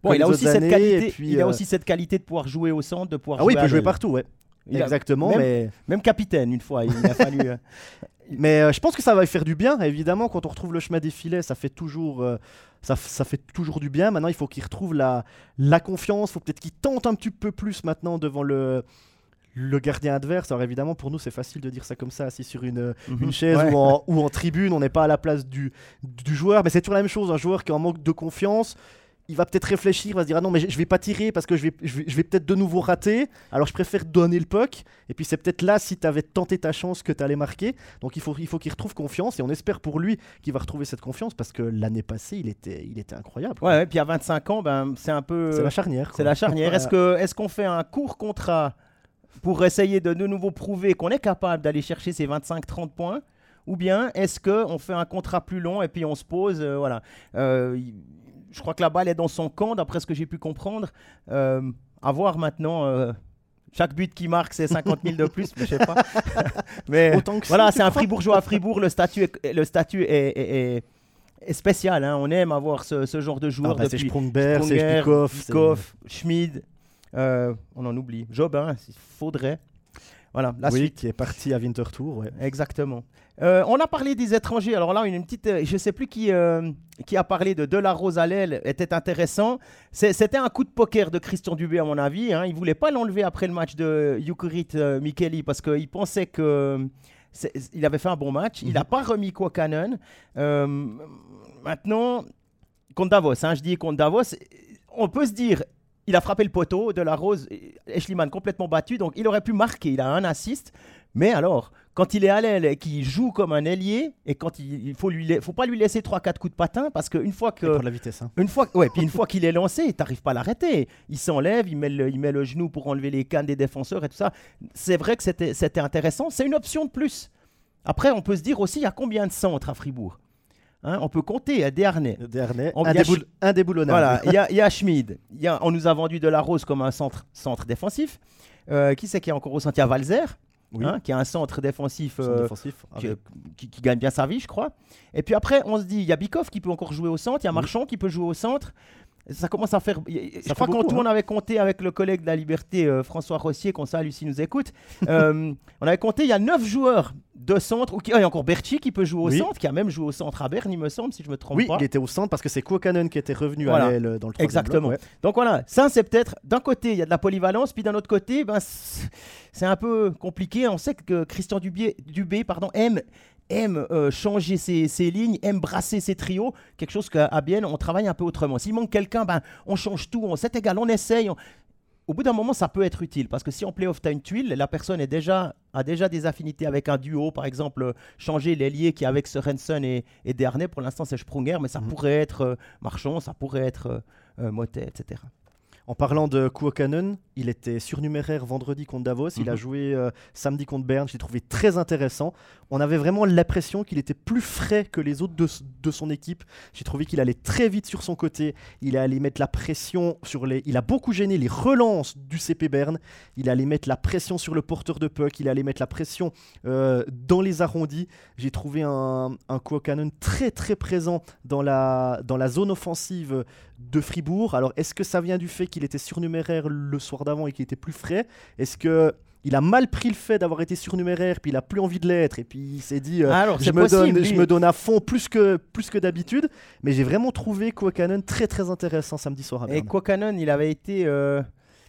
Bon, il a, aussi cette années, qualité, puis, il a euh, aussi cette qualité de pouvoir jouer au centre, de pouvoir Ah oui, il jouer peut jouer partout, ouais. Il Exactement, même- mais, Même capitaine, une fois, il a fallu. euh, mais euh, je pense que ça va lui faire du bien. Évidemment, quand on retrouve le chemin des filets, ça fait toujours, ça, ça fait toujours du bien. Maintenant, il faut qu'il retrouve la, la confiance. Il faut peut-être qu'il tente un petit peu plus maintenant devant le, le gardien adverse. Alors évidemment, pour nous, c'est facile de dire ça comme ça, assis sur une, une chaise Ouais. ou, en, ou en tribune, on n'est pas à la place du, du joueur. Mais c'est toujours la même chose, un joueur qui est en manque de confiance, il va peut-être réfléchir, il va se dire ah non mais je vais pas tirer parce que je vais, je vais, je vais peut-être de nouveau rater, alors je préfère donner le puck. Et puis c'est peut-être là si tu avais tenté ta chance que tu allais marquer. Donc il faut, il faut qu'il retrouve confiance et on espère pour lui qu'il va retrouver cette confiance parce que l'année passée il était, il était incroyable. Ouais, ouais, puis à 25 ans, ben, c'est un peu. C'est la charnière. C'est la charnière. Est-ce qu'on fait un court contrat pour essayer de de nouveau prouver qu'on est capable d'aller chercher ces 25-30 points? Ou bien est-ce qu'on fait un contrat plus long et puis on se pose euh, voilà Euh, je crois que la balle est dans son camp d'après ce que j'ai pu comprendre Euh, à voir maintenant euh, Chaque but qui marque, c'est 50 000 de plus, mais je sais pas. mais Autant que voilà, c'est un Fribourgeois à Fribourg. Le statut est, le statut est, est- est- est spécial. hein. On aime avoir ce, ce genre de joueur Ah bah, c'est depuis Sprunger, Spikov, Schmid. euh, on en oublie. Jobin, il faudrait. Voilà, la oui, suite. qui est parti à Winterthur. Ouais. Exactement. Euh, on a parlé des étrangers. Alors là, une, petite, euh, je sais plus qui, euh, qui a parlé de Delarose à l'aile, était intéressant. C'était un coup de poker de Christian Dubé, à mon avis. Hein. Il voulait pas l'enlever après le match de Yukurit euh, Mikeli parce qu'il pensait que il avait fait un bon match. Il Mhm. n'a pas remis Kwakanen. Euh, maintenant, contre Davos, hein, je dis contre Davos, on peut se dire. Il a frappé le poteau de la Rose, Eschliman complètement battu, donc il aurait pu marquer. Il a un assist, mais alors, quand il est à l'aile et qu'il joue comme un ailier, et quand il, il faut lui, faut pas lui laisser 3-4 coups de patin, parce qu'une fois que, pour la vitesse. hein. une fois, ouais, puis une fois qu'il est lancé, t'arrives pas à l'arrêter. Il s'enlève, il met, le, il met le genou pour enlever les cannes des défenseurs et tout ça. C'est vrai que c'était c'était intéressant. C'est une option de plus. Après, on peut se dire aussi, il y a combien de centres à Fribourg? Hein, On peut compter, il y a Desharnais. Dernier, On- indéboul- indéboulonnable. Voilà, il y a, y a Schmid. Y a- on nous a vendu de la Rose comme un centre, centre défensif. Euh, qui c'est qui est encore au centre Il y a Valzer, Oui. hein, qui est un centre défensif Centre euh, défensif. qui, avec- qui- qui gagne bien sa vie, je crois. Et puis après, on se dit, il y a Bikov qui peut encore jouer au centre, il y a Oui. Marchand qui peut jouer au centre. Ça commence à faire. Je crois tout, hein. on avait compté avec le collègue de la Liberté, euh, François Rossier, qu'on salue s'il nous écoute. Euh, on avait compté, il y a 9 joueurs de centre. Ah, il y a encore Berchi qui peut jouer au Oui. centre, qui a même joué au centre à Berne, il me semble, si je me trompe Oui, pas. il était au centre parce que c'est Kuokanen qui était revenu Voilà. à l'aile dans le Exactement. bloc, ouais. Donc voilà, ça c'est peut-être d'un côté il y a de la polyvalence, puis d'un autre côté ben, c'est un peu compliqué. On sait que Christian Dubé, Dubé pardon, aime aime euh, changer ses, ses lignes, aime brasser ses trios, quelque chose qu'à Bienne on travaille un peu autrement. S'il manque quelqu'un, ben on change tout, on c'est égal, on essaye. on- Au bout d'un moment, ça peut être utile parce que si en playoff tu as une tuile, la personne est déjà, a déjà des affinités avec un duo, par exemple, euh, changer l'ailier qui est avec Sorensen et, et Dernay, pour l'instant c'est Sprunger, mais ça Mhm. pourrait être euh, Marchand, ça pourrait être euh, Motet, etc. En parlant de Kuokanen, il était surnuméraire vendredi contre Davos. Il a Mhm. joué euh, samedi contre Berne. Je l'ai trouvé très intéressant. On avait vraiment l'impression qu'il était plus frais que les autres de, son équipe. J'ai trouvé qu'il allait très vite sur son côté. Il allait mettre la pression sur les. Il a beaucoup gêné les relances du CP Berne. Il allait mettre la pression sur le porteur de puck. Il allait mettre la pression euh, dans les arrondis. J'ai trouvé un, un Kuokanen très très présent dans la, dans la zone offensive de Fribourg. Alors, est-ce que ça vient du fait qu'il était surnuméraire le soir d'avant et qu'il était plus frais? Est-ce que il a mal pris le fait d'avoir été surnuméraire, puis il a plus envie de l'être, et puis il s'est dit euh, Alors, je, me possible, donne, je me donne à fond plus que, plus que d'habitude. Mais j'ai vraiment trouvé Kuokanen très très intéressant samedi soir à Et. Kwakanen, il avait été, euh,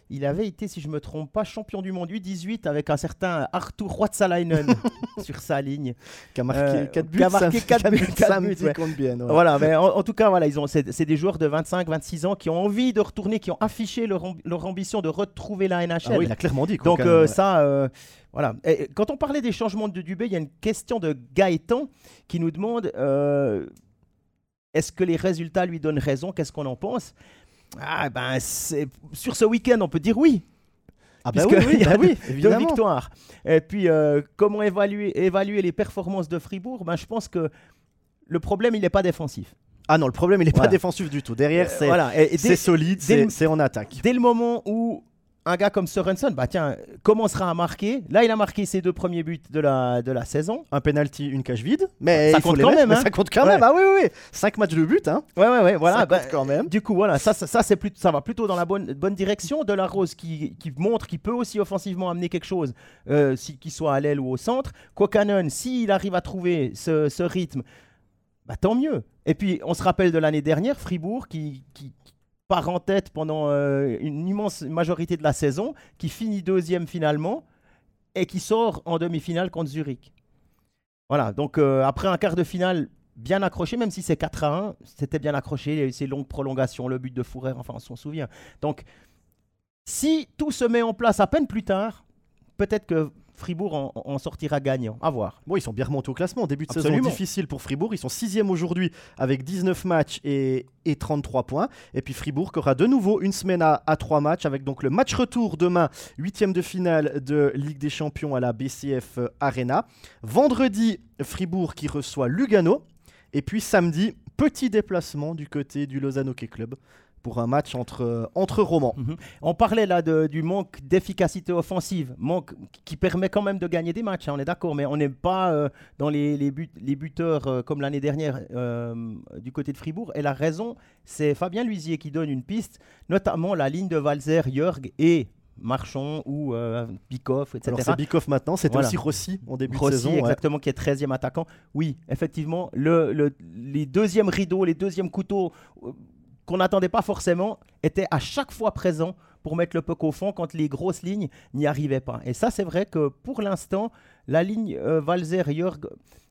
il avait été, si je me trompe pas, champion du monde U18 avec un certain Arthur Ruotsalainen sur sa ligne. qui a marqué euh, 4 buts, qui a marqué sam- quatre buts, ouais. ouais. Voilà, mais en, en tout cas, voilà, ils ont, c'est, des joueurs de 25-26 ans qui ont envie de retourner, qui ont affiché leur, leur ambition de retrouver la NHL. Ah oui, il a clairement dit. Donc euh, ça, euh, voilà. Et quand on parlait des changements de Dubé, il y a une question de Gaëtan qui nous demande euh, est-ce que les résultats lui donnent raison? Qu'est-ce qu'on en pense? Ah, ben, c'est- Sur ce week-end, on peut dire oui. Ah bah oui, oui, bah oui, Deux victoires. Et puis, euh, comment évaluer, évaluer les performances de Fribourg? Ben, Je pense que le problème, il n'est pas défensif. Ah non, le problème, il n'est Voilà. pas défensif du tout. Derrière, Euh, c'est voilà. Solide, c'est en attaque. dès le moment où un gars comme Sorensen, bah tiens, commencera à marquer. Là, il a marqué ses deux premiers buts de la, de la saison. Un penalty, une cage vide. Mais Ça il faut compte quand mettre, même, hein. Ça compte quand Ouais. même. Ah oui, oui, oui. 5 matchs de but, hein. Ouais, ouais, ouais, voilà. ça bah, compte quand même. Du coup, voilà, ça, ça, ça, c'est plus, ça va plutôt dans la bonne, bonne direction. De la Rose qui, qui montre qu'il peut aussi offensivement amener quelque chose, euh, si, qu'il soit à l'aile ou au centre. Kokanen, s'il arrive à trouver ce, ce rythme, bah, tant mieux. Et puis, on se rappelle de l'année dernière, Fribourg qui, qui part en tête pendant euh, une immense majorité de la saison, qui finit deuxième finalement et qui sort en demi-finale contre Zurich. Voilà, donc euh, après un quart de finale bien accroché, même si c'est 4 à 1, c'était bien accroché, il y a eu ces longues prolongations, le but de Fourer, enfin on s'en souvient. Donc si tout se met en place à peine plus tard, peut-être que Fribourg en, en sortira gagnant. À voir. Bon, ils sont bien remontés au classement. Début de Absolument. saison difficile pour Fribourg. Ils sont sixième aujourd'hui avec 19 matchs et, et 33 points. Et puis Fribourg qui aura de nouveau une semaine à, à 3 matchs avec donc le match retour demain, huitième de finale de Ligue des Champions à la BCF Arena. Vendredi, Fribourg qui reçoit Lugano. Et puis samedi, petit déplacement du côté du Lausanne Hockey Club pour un match entre, euh, entre romans. Mhm. On parlait là de- du manque d'efficacité offensive, manque qui permet quand même de gagner des matchs, hein, on est d'accord, mais on n'est pas euh, dans les, les, buts- les buteurs euh, comme l'année dernière du côté de Fribourg. Et la raison, c'est Fabien Luisier qui donne une piste, notamment la ligne de Valzer, Jörg et Marchand ou euh, Bikoff, etc. Alors c'est Bikoff maintenant, c'était Voilà. aussi Rossi en début Rossi, de saison. ouais. exactement, qui est 13e attaquant. Oui, effectivement, le, le- les deuxièmes rideaux, les deuxièmes couteaux qu'on n'attendait pas forcément étaient à chaque fois présents pour mettre le puck au fond quand les grosses lignes n'y arrivaient pas. Et ça, c'est vrai que pour l'instant, la ligne euh, Valzer-Jörg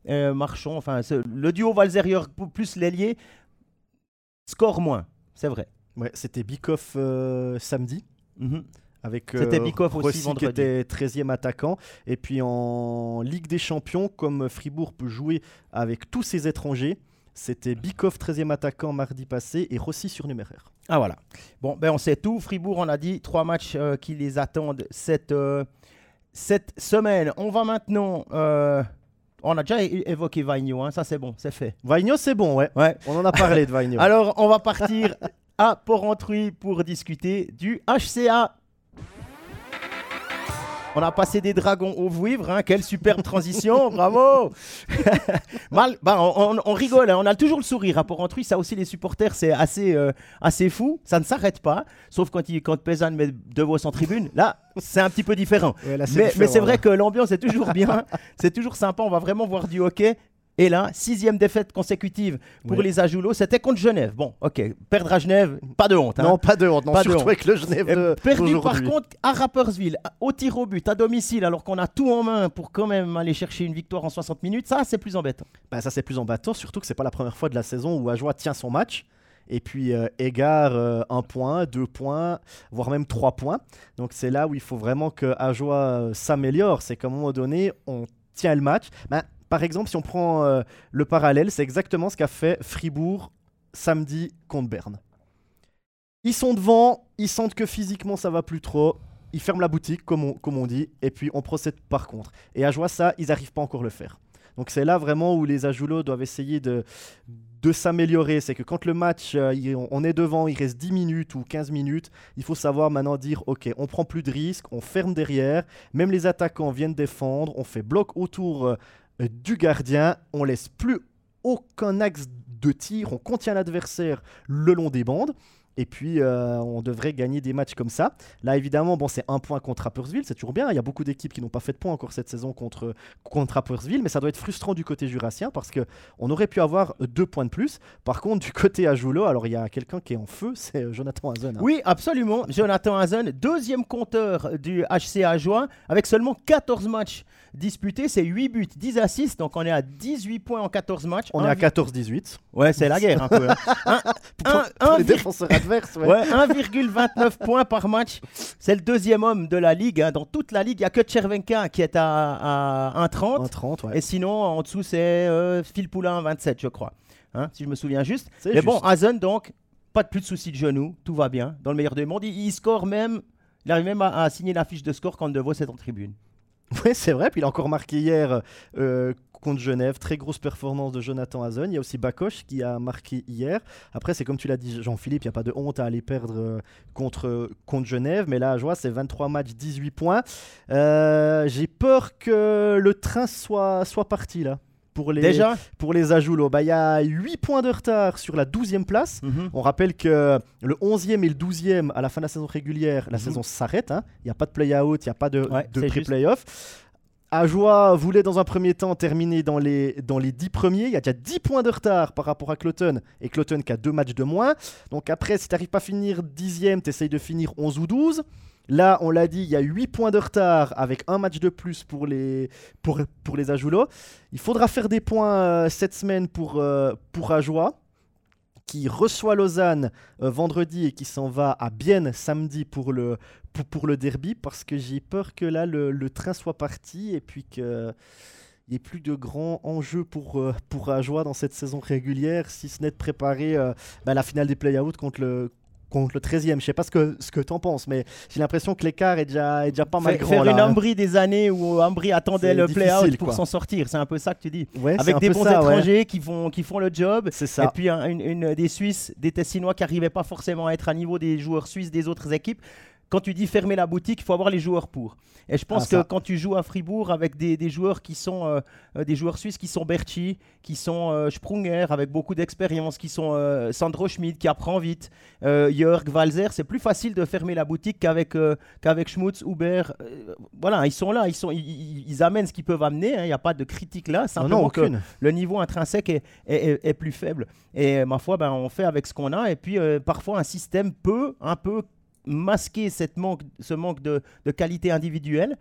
euh, Marchand, enfin le duo Valzer-Jörg plus l'ailier, score moins, c'est vrai. Ouais, c'était Bikoff euh, samedi. Mhm. Avec C'était euh, Bikoff aussi qui était 13e attaquant. Et puis en Ligue des Champions, comme Fribourg peut jouer avec tous ses étrangers, c'était Bikoff 13e attaquant mardi passé et Rossi surnuméraire. Ah voilà. Bon, ben on sait tout. Fribourg, on a dit trois matchs euh, qui les attendent cette, euh, cette semaine. On va maintenant. euh, on a déjà évoqué Vagno, hein, ça c'est bon, c'est fait. Vaigno, c'est bon, ouais. Ouais. On en a parlé de Vaigno. Alors, on va partir à Porrentruy pour discuter du HCA. On a passé des dragons au vouivre, hein, quelle superbe transition, bravo. Mal, bah, on, on- rigole, hein, on a toujours le sourire à Porrentruy, ça aussi les supporters, c'est assez, euh, assez fou, ça ne s'arrête pas, sauf quand, il, quand Pézan met De Vos en tribune, là, c'est un petit peu différent. Ouais, là, Mais, c'est vrai que l'ambiance est toujours bien, c'est toujours sympa, on va vraiment voir du hockey. Et là, sixième défaite consécutive pour Oui. les Ajoulots, c'était contre Genève. Bon, ok, perdre à Genève, pas de honte. hein. Non, pas de honte. Non, Pas de surtout honte. avec le Genève Euh, de- perdu par contre à Rapperswil, au tir au but, à domicile, alors qu'on a tout en main pour quand même aller chercher une victoire en 60 minutes, ça c'est plus embêtant. Bah, ça c'est plus embêtant, surtout que c'est pas la première fois de la saison où Ajoie tient son match et puis euh, égare euh, un point, deux points, voire même trois points. Donc c'est là où il faut vraiment que Ajoie euh, s'améliore. C'est qu'à un moment donné, on tient le match. Bah, par exemple, si on prend euh, le parallèle, c'est exactement ce qu'a fait Fribourg samedi contre Berne. Ils sont devant, ils sentent que physiquement ça va plus trop. Ils ferment la boutique, comme on, dit, et puis on procède par contre. Et Ajoie, ça, ils n'arrivent pas encore à le faire. Donc c'est là vraiment où les Ajoulots doivent essayer de, s'améliorer. C'est que quand le match, euh, on est devant, il reste 10 minutes ou 15 minutes, il faut savoir maintenant dire, ok, on prend plus de risques, on ferme derrière, même les attaquants viennent défendre, on fait bloc autour euh, du gardien, on laisse plus aucun axe de tir, on contient l'adversaire le long des bandes. Et puis, euh, on devrait gagner des matchs comme ça. Là, évidemment, bon, c'est un point contre Rapperswil, c'est toujours bien. Il y a beaucoup d'équipes qui n'ont pas fait de points encore cette saison contre, contre Rapperswil, mais ça doit être frustrant du côté jurassien parce que on aurait pu avoir deux points de plus. Par contre, du côté Ajoulot, alors il y a quelqu'un qui est en feu, c'est euh, Jonathan Hazen. hein. Oui, absolument. Jonathan Hazen, deuxième compteur du HCA Joie, avec seulement 14 matchs disputés, c'est 8 buts, 10 assists, donc on est à 18 points en 14 matchs. On est Un à vi- 14-18. Ouais, c'est la guerre un peu. hein. Un- les défenseurs adverses, ouais. Ouais, 1,29 points par match. C'est le deuxième homme de la ligue. hein. Dans toute la ligue, il n'y a que Chervenka qui est à, à 1,30. Un 30, ouais. Et sinon, en dessous, c'est euh, Phil Poulain, 27, je crois. Hein, si je me souviens juste. Mais bon, juste. Hazen, donc, pas de plus de soucis de genoux. Tout va bien. Dans le meilleur des mondes. Il, il score même. Il arrive même à, à signer la fiche de score quand De Vos est en tribune. Oui, c'est vrai. Puis il a encore marqué hier euh, contre Genève. Très grosse performance de Jonathan Hazen. Il y a aussi Bakoche qui a marqué hier. Après, c'est comme tu l'as dit, Jean-Philippe, il n'y a pas de honte à aller perdre euh, contre, contre Genève. Mais là, à joie, c'est 23 matchs, 18 points. Euh, J'ai peur que le train soit parti là. Pour les, Déjà pour les Ajoulots. Bah, Il y a 8 points de retard sur la 12e place. Mhm. On rappelle que le 11e et le 12e, à la fin de la saison régulière, la Mhm. saison s'arrête. hein. Il n'y a pas de play-out, il n'y a pas de, Ouais, de pré-playoff. Ajoie voulait dans un premier temps terminer dans les, dans les 10 premiers. Il y a déjà 10 points de retard par rapport à Cloton. Et Cloton qui a deux matchs de moins. Donc après, si tu n'arrives pas à finir 10e, tu essayes de finir 11 ou 12. Là, on l'a dit, il y a 8 points de retard avec un match de plus pour les, pour, pour les Ajoulots. Il faudra faire des points euh, cette semaine pour, euh, pour Ajoie qui reçoit Lausanne euh, vendredi et qui s'en va à Bienne samedi pour le, pour, pour le derby parce que j'ai peur que là le, le train soit parti et puis que il n'y ait plus de grands enjeux pour, euh, pour Ajoie dans cette saison régulière si ce n'est de préparer euh, bah, la finale des play-out contre le, contre le 13e. Je sais pas ce que, ce que tu en penses, mais j'ai l'impression que l'écart est déjà, est déjà pas mal Faire, grand. faire là. une Ambry des années où Ambry attendait le play-out pour s'en sortir, c'est un peu ça que tu dis. Ouais, Avec des bons ça, ouais. étrangers qui, font, qui font le job. C'est Et ça. puis un- une, une- des Suisses, des Tessinois qui n'arrivaient pas forcément à être à niveau des joueurs suisses des autres équipes. Quand tu dis fermer la boutique, il faut avoir les joueurs pour. Et je pense Ah, que quand tu joues à Fribourg avec des, des joueurs qui sont euh, euh, des joueurs suisses qui sont Berchi, qui sont euh, Sprunger avec beaucoup d'expérience, qui sont euh, Sandro Schmid qui apprend vite, Jörg Walzer, c'est plus facile de fermer la boutique qu'avec qu'avec Schmutz, Huber. Voilà, ils sont là, ils sont ils, amènent ce qu'ils peuvent amener. hein, Il n'y a pas de critique là. Simplement non, que aucune. le niveau intrinsèque est, est- est- est plus faible. Et ma foi, ben, on fait avec ce qu'on a. Et puis, parfois, un système peut un peu masquer cette manque, ce manque de, qualité individuelle,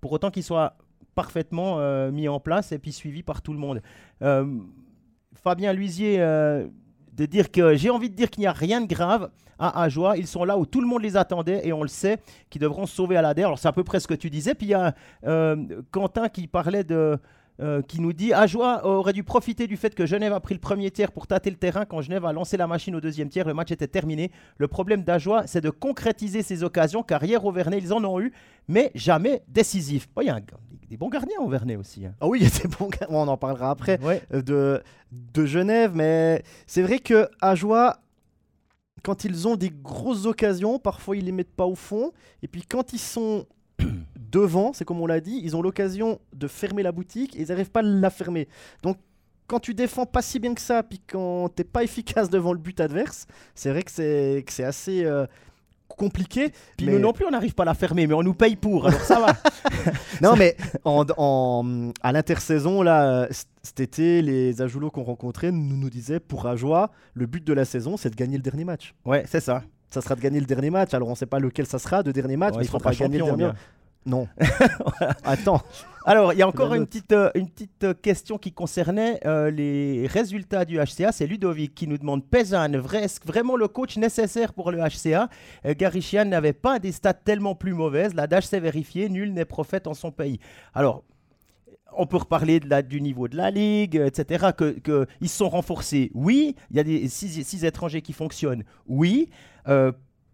pour autant qu'il soit parfaitement euh, mis en place et puis suivi par tout le monde. Euh, Fabien Luisier, euh, de dire que j'ai envie de dire qu'il n'y a rien de grave à Ajoie. Ils sont là où tout le monde les attendait et on le sait, qu'ils devront se sauver à la der. Alors c'est à peu près ce que tu disais. Puis il y a euh, Quentin qui parlait de... euh, qui nous dit Ajoie aurait dû profiter du fait que Genève a pris le premier tiers pour tâter le terrain. Quand Genève a lancé la machine au deuxième tiers, le match était terminé. Le problème d'Ajoie, c'est de concrétiser ces occasions, car hier au Vernet, ils en ont eu, mais jamais décisif. Oh, Il y a un- des bons gardiens au Vernet aussi. hein. Ah oui, il y a des bons gars. On en parlera après. Ouais. euh, de, de Genève, mais c'est vrai que Ajoie, quand ils ont des grosses occasions, parfois ils les mettent pas au fond, et puis quand ils sont devant, c'est comme on l'a dit, ils ont l'occasion de fermer la boutique et ils n'arrivent pas à la fermer. Donc quand tu défends pas si bien que ça, puis quand t'es pas efficace devant le but adverse, c'est vrai que c'est que c'est assez euh, compliqué. Puis mais- nous non plus, on n'arrive pas à la fermer, mais on nous paye pour, alors ça va. Non, mais en, en- à l'intersaison, là, cet été, les Ajoulots qu'on rencontrait nous, nous disaient pour Ajoie, le but de la saison, c'est de gagner le dernier match. ouais, c'est ça. Ça sera de gagner le dernier match. Alors, on ne sait pas lequel ça sera, le dernier match, Ouais, mais ils il seront faudra pas gagner le dernier. bien. Non. Attends. Alors, il y a la encore une petite, euh, une petite euh, question qui concernait euh, les résultats du HCA. C'est Ludovic qui nous demande Pezan, vrai- est-ce vraiment le coach nécessaire pour le HCA euh, Gary Sheehan n'avait pas des stats tellement plus mauvaises. L'adage s'est vérifié, nul n'est prophète en son pays. Alors, on peut reparler de la- du niveau de la ligue, euh, etc. Que, que ils sont renforcés, oui. Il y a des six, six étrangers qui fonctionnent, oui. Euh,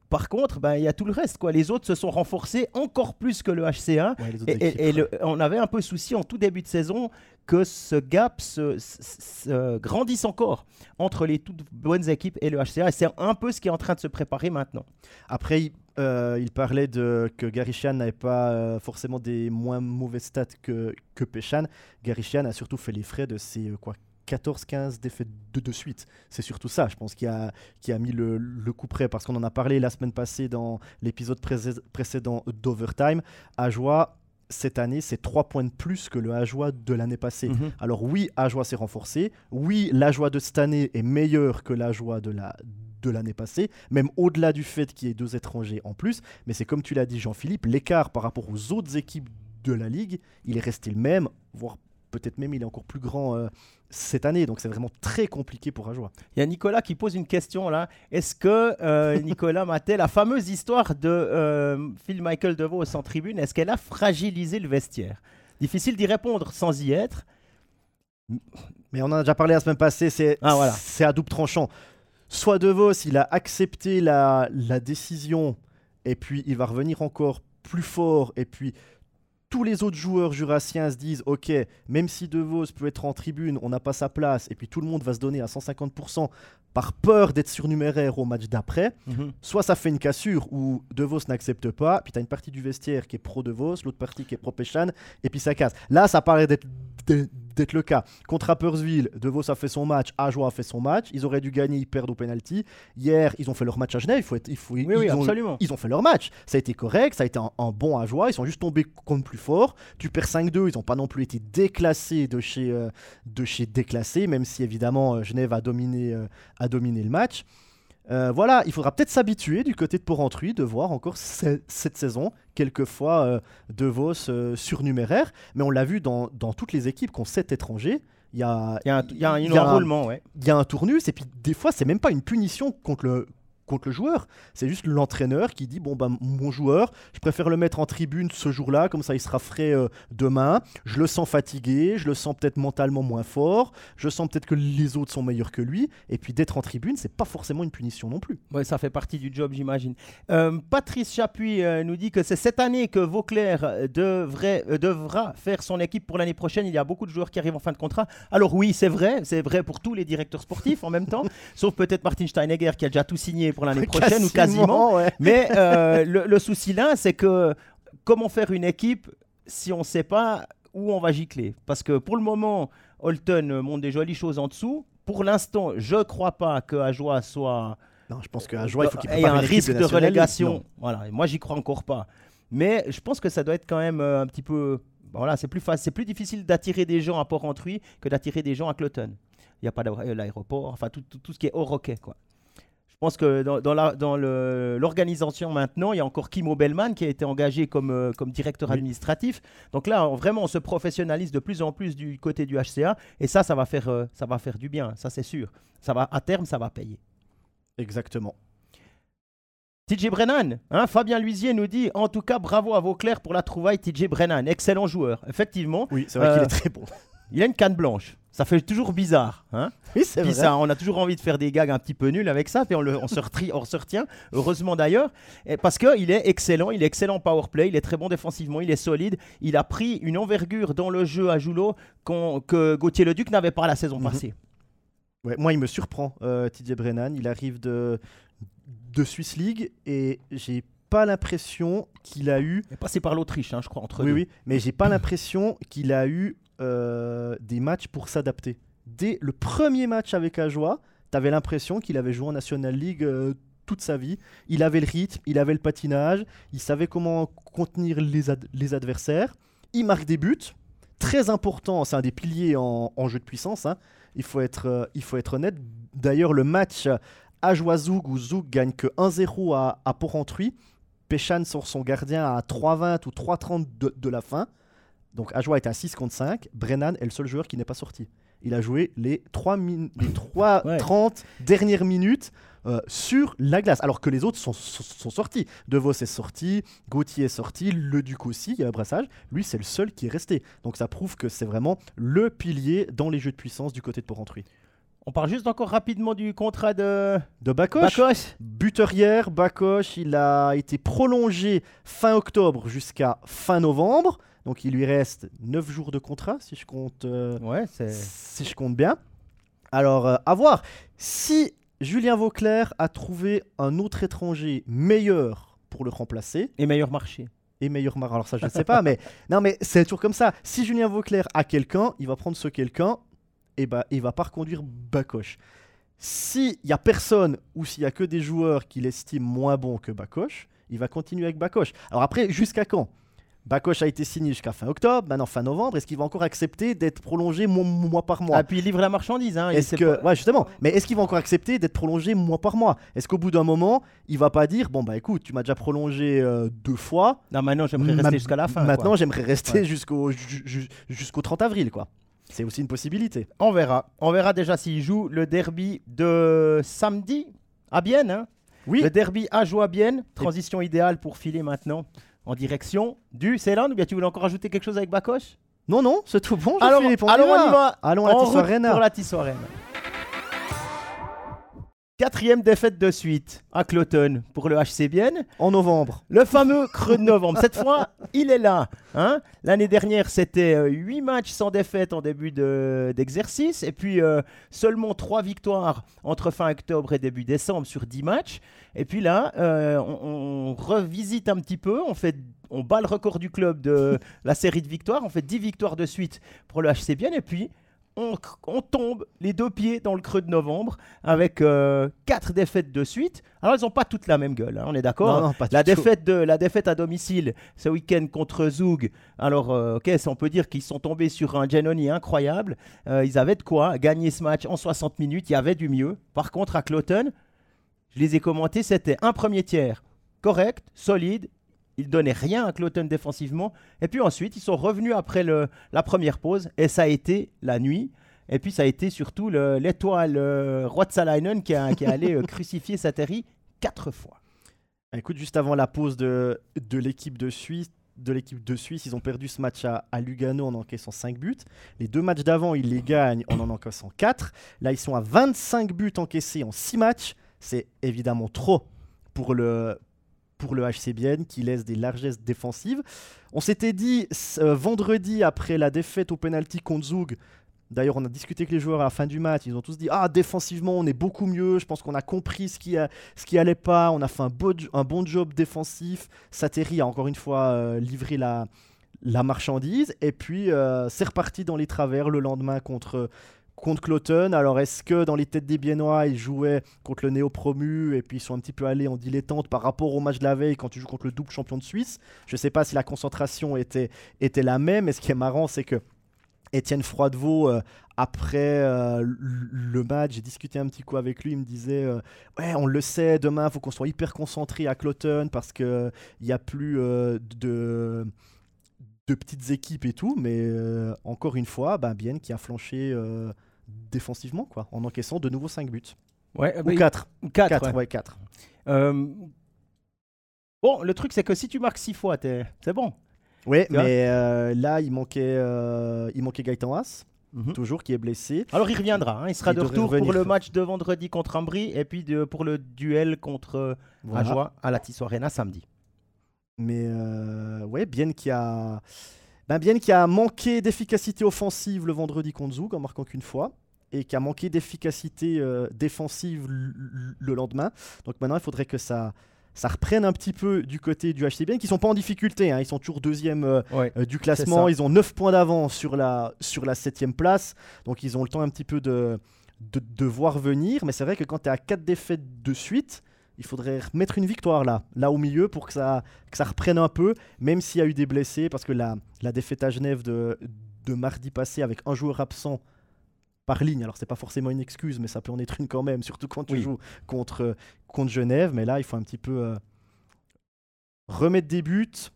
par contre, ben, il y a tout le reste. Quoi. Les autres se sont renforcés encore plus que le HCA. Ouais, les autres Et, et- équipes. et le- on avait un peu souci en tout début de saison que ce gap se, se- se grandisse encore entre les toutes bonnes équipes et le HCA. Et c'est un peu ce qui est en train de se préparer maintenant. Après, il, euh, il parlait de, que Gary Sheehan n'avait pas euh, forcément des moins mauvais stats que, que Peshan. Gary Sheehan a surtout fait les frais de ses euh, quoi, 14-15 défaites de, de suite. C'est surtout ça, je pense, qui a, qui a mis le, le coup près. Parce qu'on en a parlé la semaine passée dans l'épisode pré- précédent d'Overtime. Ajoie, cette année, c'est 3 points de plus que le Ajoie de l'année passée. Mhm. Alors oui, Ajoie s'est renforcé. Oui, la joie de cette année est meilleure que la joie de la de l'année passée, même au-delà du fait qu'il y ait deux étrangers en plus. Mais c'est comme tu l'as dit, Jean-Philippe, l'écart par rapport aux autres équipes de la ligue, il est resté le même, voire peut-être même il est encore plus grand euh, cette année. Donc c'est vraiment très compliqué pour Ajoie. Il y a Nicolas qui pose une question là. Est-ce que euh, Nicolas Maté, la fameuse histoire de euh, Phil Michael DeVos en tribune, est-ce qu'elle a fragilisé le vestiaire? Difficile d'y répondre sans y être. Mais on en a déjà parlé la semaine passée, c'est Ah, voilà. à double tranchant. Soit De Vos, il a accepté la, la décision, et puis il va revenir encore plus fort, et puis tous les autres joueurs jurassiens se disent Ok, même si De Vos peut être en tribune, on n'a pas sa place, et puis tout le monde va se donner à 150% par peur d'être surnuméraire au match d'après. Soit ça fait une cassure où De Vos n'accepte pas, puis tu as une partie du vestiaire qui est pro De Vos, l'autre partie qui est pro Péchan, et puis ça casse. Là, ça paraît d'être d'être- le cas. Contre Rapperswil, De Vos a fait son match, Ajoie a fait son match, ils auraient dû gagner, ils perdent au penalty. Hier, ils ont fait leur match à Genève, il faut être, il faut, Oui, ils, oui, ont, absolument. ils ont fait leur match. Ça a été correct, ça a été un, un bon Ajoie, ils sont juste tombés contre plus fort. Tu perds 5-2, ils n'ont pas non plus été déclassés de chez, euh, de chez déclassés, même si évidemment euh, Genève a dominé, euh, a dominé le match. Euh, voilà, il faudra peut-être s'habituer du côté de Porrentruy de voir encore ce- cette saison, quelquefois euh, De Vos euh, surnuméraire, mais on l'a vu dans, dans toutes les équipes qui ont 7 étrangers. Il y a, y a un, y a un- y a un- ouais. il y a un tournus, et puis des fois, c'est même pas une punition contre le, contre le joueur. C'est juste l'entraîneur qui dit bon bah mon joueur, je préfère le mettre en tribune ce jour-là, comme ça il sera frais euh, demain. Je le sens fatigué, je le sens peut-être mentalement moins fort, je sens peut-être que les autres sont meilleurs que lui. Et puis d'être en tribune, c'est pas forcément une punition non plus. Ouais, ça fait partie du job, j'imagine. Euh, Patrice Chapuis euh, nous dit que c'est cette année que Vauclair devrait, devra faire son équipe pour l'année prochaine. Il y a beaucoup de joueurs qui arrivent en fin de contrat. Alors oui, c'est vrai, c'est vrai pour tous les directeurs sportifs en même temps, sauf peut-être Martin Steinegger qui a déjà tout signé pour l'année prochaine ou quasiment. Mais euh, le, souci là, c'est que comment faire une équipe si on ne sait pas où on va gicler? Parce que pour le moment, Holton montre des jolies choses en dessous. Pour l'instant, je ne crois pas que Ajoie soit. Non, je pense qu'Ajoie, il faut qu'il y ait un risque de, relégation. Voilà, moi, j'y crois encore pas. Mais je pense que ça doit être quand même euh, un petit peu. Voilà, c'est plus facile, c'est plus difficile d'attirer des gens à Port-Entruy que d'attirer des gens à Cloton. Il n'y a pas l'aéroport, enfin tout, tout, tout, ce qui est au roquet, quoi. Je pense que dans, l'organisation maintenant, il y a encore Kimo Bellman qui a été engagé comme, euh, comme directeur administratif. Donc là, vraiment, on se professionnalise de plus en plus du côté du HCA. Et ça, ça va faire, euh, ça va faire du bien, ça c'est sûr. Ça va, à terme, ça va payer. Exactement. TJ Brennan, hein, Fabien Luisier nous dit en tout cas bravo à Vauclair pour la trouvaille TJ Brennan, excellent joueur, effectivement. Oui, c'est vrai qu'il est euh, très bon. Il a une canne blanche. Ça fait toujours bizarre. Hein oui, c'est vrai. Ça, on a toujours envie de faire des gags un petit peu nuls avec ça, puis on, le, on, se, on se retient, heureusement d'ailleurs, parce qu'il est excellent, il est excellent power play, il est très bon défensivement, il est solide, il a pris une envergure dans le jeu à Joulot que Gauthier Leduc n'avait pas la saison mhm. passée. Ouais, moi, il me surprend, euh, Brennan. Il arrive de, de Swiss League et j'ai pas l'impression qu'il a eu. Il est passé par l'Autriche, hein, je crois, entre oui, deux. Oui, mais j'ai pas l'impression qu'il a eu euh, des matchs pour s'adapter. Dès le premier match avec Ajoie, tu avais l'impression qu'il avait joué en National League euh, toute sa vie. Il avait le rythme, il avait le patinage, il savait comment contenir les, adversaires. Il marque des buts. Très important, c'est un des piliers en, jeu de puissance. Hein. Il, faut être, euh, il faut être honnête. D'ailleurs, le match Ajoie-Zoug où Zoug gagne que 1-0 à, à Port-Entruy, Péchan sort son gardien à 3-20 ou 3-30 de, de la fin. Donc Ajoa est à 6 contre 5. Brennan est le seul joueur qui n'est pas sorti. Il a joué les 3, les 3 30 dernières minutes euh, sur la glace, alors que les autres sont, sont, sortis. De Vos est sorti, Gauthier est sorti, Le Duc aussi, il y a un brassage. Lui, c'est le seul qui est resté. Donc ça prouve que c'est vraiment le pilier dans les jeux de puissance du côté de Porrentruy. On parle juste encore rapidement du contrat de, de Bakoche. Buteur hier, Bakoche, il a été prolongé fin octobre jusqu'à fin novembre. Donc il lui reste 9 jours de contrat, si je compte, euh, ouais, si je compte bien. Alors, euh, à voir. Si Julien Vauclair a trouvé un autre étranger meilleur pour le remplacer. Et meilleur marché. Et meilleur marché. Alors ça, je ne sais pas, mais non, mais c'est toujours comme ça. Si Julien Vauclair a quelqu'un, il va prendre ce quelqu'un et bah, il va pas reconduire Bacoche. S'il y a personne ou s'il y a que des joueurs qu'il estime moins bons que Bacoche, il va continuer avec Bacoche. Alors après, jusqu'à quand? Bakoche a été signé jusqu'à fin octobre, maintenant fin novembre. Est-ce qu'il va encore accepter d'être prolongé mois, par mois? Ah, puis il livre la marchandise. Hein, est-ce que, ouais, justement. Mais est-ce qu'il va encore accepter d'être prolongé mois par mois? Est-ce qu'au bout d'un moment, il va pas dire bon bah écoute, tu m'as déjà prolongé euh, deux fois. Non, maintenant j'aimerais rester jusqu'à la fin. Maintenant j'aimerais rester jusqu'au jusqu'au 30 avril, quoi. C'est aussi une possibilité. On verra. On verra déjà s'il joue le derby de samedi à Bienne. Hein oui. Le derby à Joie-Bienne. Transition idéale pour filer maintenant en direction du Ceylan ou bien tu voulais encore ajouter quelque chose avec Bakoche Non, non, c'est tout bon. Alors, alors on y va. Allons à la Tissoirena. Pour la. Quatrième défaite de suite à Cloton pour le HC Bienne. En novembre. Le fameux creux de novembre. Cette fois, il est là. Hein L'année dernière, c'était 8 euh, matchs sans défaite en début d'exercice. et puis euh, seulement 3 victoires entre fin octobre et début décembre sur 10 matchs. Et puis là, euh, on, revisite un petit peu. On, fait, on bat le record du club de la série de victoires. On fait 10 victoires de suite pour le HC Bienne. Et puis, on, tombe les deux pieds dans le creux de novembre avec euh, quatre défaites de suite. Alors, elles n'ont pas toutes la même gueule, hein, on est d'accord la, défaite de, la défaite à domicile ce week-end contre Zoug. Alors, euh, ok, on peut dire qu'ils sont tombés sur un Genoni incroyable. Euh, ils avaient de quoi gagner ce match en 60 minutes. Il y avait du mieux. Par contre, à Cloton, je les ai commentés, c'était un premier tiers correct, solide, ils donnaient rien à Cloton défensivement. Et puis ensuite, ils sont revenus après le, la première pause et ça a été la nuit. Et puis ça a été surtout l'étoile euh, qui, qui est allé euh, crucifier Sateri 4 fois. Écoute, juste avant la pause de, de l'équipe de Suisse, de l'équipe de Suisse, ils ont perdu ce match à, à Lugano en encaissant 5 buts. Les deux matchs d'avant, ils les gagnent en en encaissant 4. Là, ils sont à 25 buts encaissés en 6 matchs. C'est évidemment trop pour le, pour le HCBN qui laisse des largesses défensives. On s'était dit euh, vendredi après la défaite au penalty contre Zug. D'ailleurs, on a discuté avec les joueurs à la fin du match. Ils ont tous dit Ah, défensivement, on est beaucoup mieux. Je pense qu'on a compris ce qui, a, ce qui allait pas. On a fait un, beau, un bon job défensif. Sateri a encore une fois euh, livré la, la marchandise. Et puis, euh, c'est reparti dans les travers le lendemain contre, contre Cloton. Alors, est-ce que dans les têtes des Biennois, ils jouaient contre le néo-promu et puis ils sont un petit peu allés en dilettante par rapport au match de la veille quand tu joues contre le double champion de Suisse? Je ne sais pas si la concentration était, était la même. Et ce qui est marrant, c'est que Étienne Froidevaux, euh, après euh, le match, j'ai discuté un petit coup avec lui. Il me disait euh, Ouais, on le sait, demain, il faut qu'on soit hyper concentré à Cloton parce qu'il n'y a plus de, de petites équipes et tout. Mais encore une fois, ben, Bien qui a flanché défensivement quoi, en encaissant de nouveau 5 buts. Ouais, Ou 4. 4. ouais, 4. bon, le truc, c'est que si tu marques 6 fois, c'est bon. Oui, mais euh, là, il manquait, euh, il manquait Gaëtan Haas, mhm. toujours, qui est blessé. Alors, il reviendra. Hein. il sera de retour pour le match de vendredi contre Ambry et puis de, pour le duel contre voilà. à la Tissot Arena samedi. Mais euh, ouais, bien qui a. Ben bien qui a manqué d'efficacité offensive le vendredi contre Zoug en marquant qu'une fois et qui a manqué d'efficacité euh, défensive le lendemain. Donc maintenant, il faudrait que ça, ça reprenne un petit peu du côté du HCBN, qui sont pas en difficulté. Hein. ils sont toujours deuxième euh, euh, du classement. Ils ont 9 points d'avance sur la, sur la 7 place. Donc ils ont le temps un petit peu de, de, voir venir. Mais c'est vrai que quand tu es à 4 défaites de suite, il faudrait mettre une victoire là, là au milieu pour que ça, que ça reprenne un peu, même s'il y a eu des blessés, parce que la, la défaite à Genève de, de mardi passé avec un joueur absent par ligne. Alors, c'est pas forcément une excuse, mais ça peut en être une quand même, surtout quand tu joues contre, contre Genève. Mais là, il faut un petit peu euh, remettre des buts,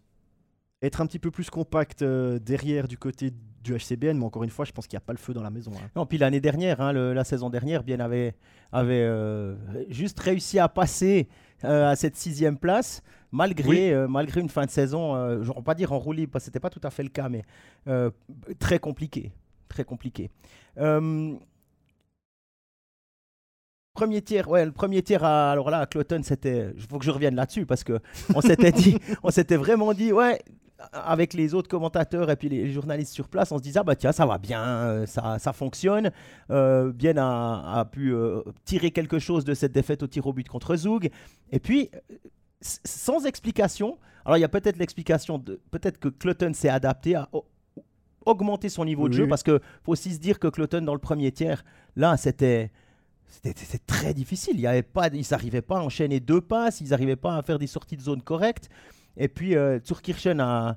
être un petit peu plus compact euh, derrière du côté du HCBN. Mais encore une fois, je pense qu'il n'y a pas le feu dans la maison. Hein. Non, puis l'année dernière, hein, la saison dernière, Bien avait, avait euh, juste réussi à passer à cette sixième place. Malgré, malgré une fin de saison, je ne vais pas dire en roue libre, parce que ce n'était pas tout à fait le cas, mais très compliqué très compliqué. Euh, premier tiers, ouais, le premier tiers, à, alors là, à Cloton, c'était. Il faut que je revienne là-dessus parce que on s'était dit, on s'était vraiment dit, ouais, avec les autres commentateurs et puis les journalistes sur place, on se disait, ah bah tiens, ça va bien, euh, ça, ça fonctionne. Euh, bien a, a pu tirer quelque chose de cette défaite au tir au but contre Zoug. Et puis, sans explication, alors il y a peut-être l'explication, de peut-être que Cloton s'est adapté à, augmenter son niveau de jeu parce que faut aussi se dire que Cloton dans le premier tiers, là, c'était c'était très difficile. Il y avait pas, ils n'arrivaient pas à enchaîner deux passes, ils n'arrivaient pas à faire des sorties de zone correctes. Et puis euh, Zurkirchen a,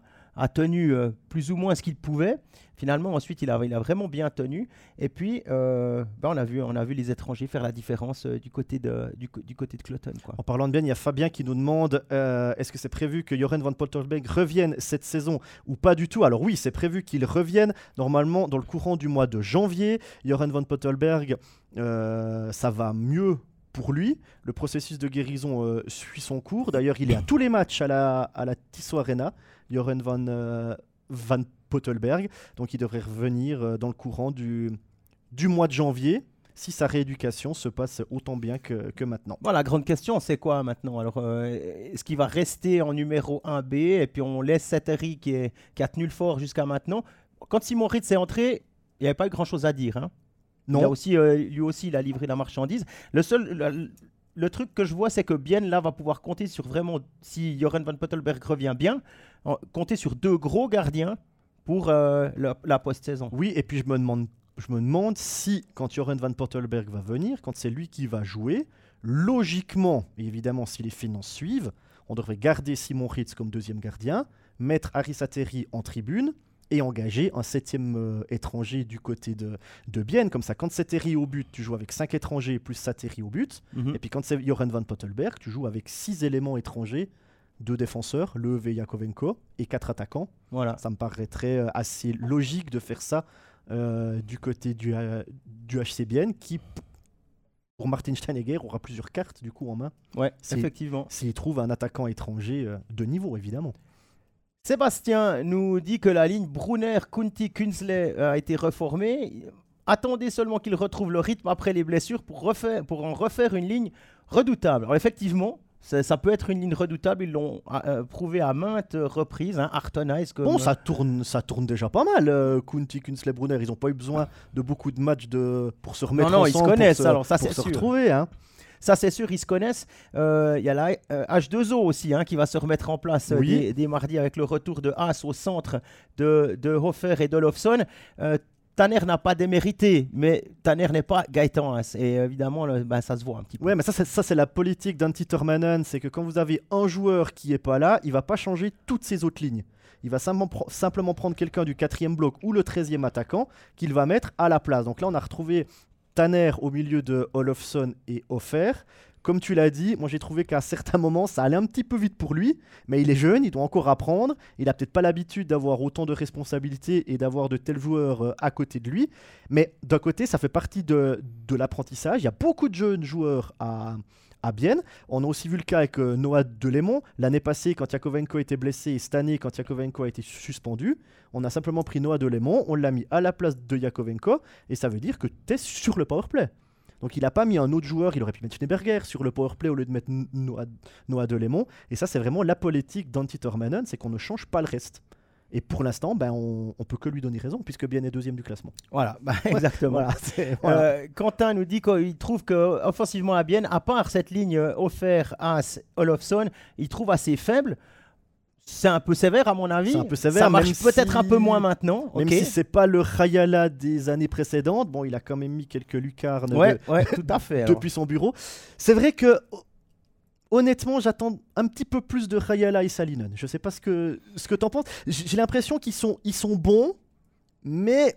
tenu euh, plus ou moins ce qu'il pouvait. Finalement, ensuite, il a, vraiment bien tenu. Et puis, euh, ben, on, a vu, les étrangers faire la différence du, côté de, du, Cloton. En parlant de bien, il y a Fabien qui nous demande est-ce que c'est prévu que Joren van Potterberg revienne cette saison ou pas du tout? Alors oui, c'est prévu qu'il revienne normalement dans le courant du mois de janvier. Joren van Potterberg, ça va mieux pour lui. Le processus de guérison suit son cours. D'ailleurs, il est à tous les matchs à la, à la Tissot Arena. Joren van, euh, van Pottelberg. Donc il devrait revenir euh, dans le courant du, du mois de janvier si sa rééducation se passe autant bien que, que maintenant. Voilà, la grande question, c'est quoi maintenant? Alors, euh, est-ce qu'il va rester en numéro 1B et puis on laisse Sateri qui, qui a tenu le fort jusqu'à maintenant? Quand Simon Ritz est entré, il n'y avait pas grand-chose à dire. Hein non. aussi, lui aussi, il a livré la marchandise. Le seul, le truc que je vois, c'est que Bien là va pouvoir compter sur vraiment, si Joren van Pottelberg revient bien, compter sur deux gros gardiens pour euh, la, post-saison. Oui, et puis je me demande, je me demande si, quand Joren van Pottelberg va venir, quand c'est lui qui va jouer, logiquement, évidemment, si les finances suivent, on devrait garder Simon Ritz comme deuxième gardien, mettre Harry Sateri en tribune et engager un septième euh, étranger du côté de, de Bienne. Comme ça, quand c'est Terry au but, tu joues avec cinq étrangers plus Sateri au but. Mhm. Et puis quand c'est Joren van Pottelberg, tu joues avec six éléments étrangers, deux défenseurs, Le et Yakovenko, et quatre attaquants. Voilà. Ça me paraîtrait euh, assez logique de faire ça euh, du côté du, du HC Bienne, qui pour Martin Steinegger aura plusieurs cartes du coup en main. Ouais, effectivement. S'il trouve un attaquant étranger euh, de niveau, évidemment. Sébastien nous dit que la ligne Brunner, Kunti, Kunzle a été reformée. Attendez seulement qu'il retrouve le rythme après les blessures pour, refaire, pour en refaire une ligne redoutable. Alors effectivement, ça, ça peut être une ligne redoutable. Ils l'ont euh, prouvé à maintes reprises. Hein, Artonize comme Bon, ça tourne, ça tourne déjà pas mal. euh, Kunti, Kunzle, Brunner, ils n'ont pas eu besoin de beaucoup de matchs de, pour se remettre Non, non, ils se ensemble, pour connaissent, se- alors ça, pour c'est se sûr. retrouver. Hein. Ça, c'est sûr, ils se connaissent. Euh, Il y a la euh, H2O aussi hein, qui va se remettre en place euh, Oui. dès, dès mardi avec le retour de Haas au centre de, de Hofer et d'Olofsson. Euh, Tanner n'a pas démérité, mais Tanner n'est pas Gaëtan Haas. Et évidemment, le- ben, ça se voit un petit peu. Ouais, mais ça, c'est, ça, c'est la politique d'Antti Termanen, c'est que quand vous avez un joueur qui est pas là, il va pas changer toutes ses autres lignes. Il va simplement, simplement prendre quelqu'un du quatrième bloc ou le 13e attaquant qu'il va mettre à la place. Donc là, on a retrouvé Tanner au milieu de Olofsson et Offer. Comme tu l'as dit, moi j'ai trouvé qu'à certains moments ça allait un petit peu vite pour lui, mais il est jeune, il doit encore apprendre. Il a peut-être pas l'habitude d'avoir autant de responsabilités et d'avoir de tels joueurs euh, à côté de lui. Mais d'un côté, ça fait partie de l'apprentissage. Il y a beaucoup de jeunes joueurs à, à Bienne. On a aussi vu le cas avec euh, Noah Delémont. L'année passée, quand Yakovenko était blessé, et cette année, quand Yakovenko a été suspendu, on a simplement pris Noah Delémont, on l'a mis à la place de Yakovenko, et ça veut dire que tu es sur le powerplay. Donc il n'a pas mis un autre joueur, il aurait pu mettre Schneeberger sur le powerplay au lieu de mettre Noah, Noah Delémont. Et ça, c'est vraiment la politique d'Antti Termanen, c'est qu'on ne change pas le reste. Et pour l'instant, ben, on, on peut que lui donner raison, puisque Bienne est deuxième du classement. Voilà, bah, exactement. Voilà, c'est- voilà. Euh, Quentin nous dit qu'il trouve que offensivement à Bienne, à part cette ligne euh, offert Haas Olofsson, il trouve assez faible. C'est un peu sévère à mon avis. C'est un peu sévère, Ça marche peut-être si- un peu moins maintenant. Même ok. si c'est pas le Rayala des années précédentes, bon, il a quand même mis quelques lucarnes de- Ouais, tout à fait. depuis son bureau. C'est vrai que honnêtement, j'attends un petit peu plus de Rayala et Salinen. Je sais pas ce que ce que t'en penses. J'ai l'impression qu'ils sont ils sont bons, mais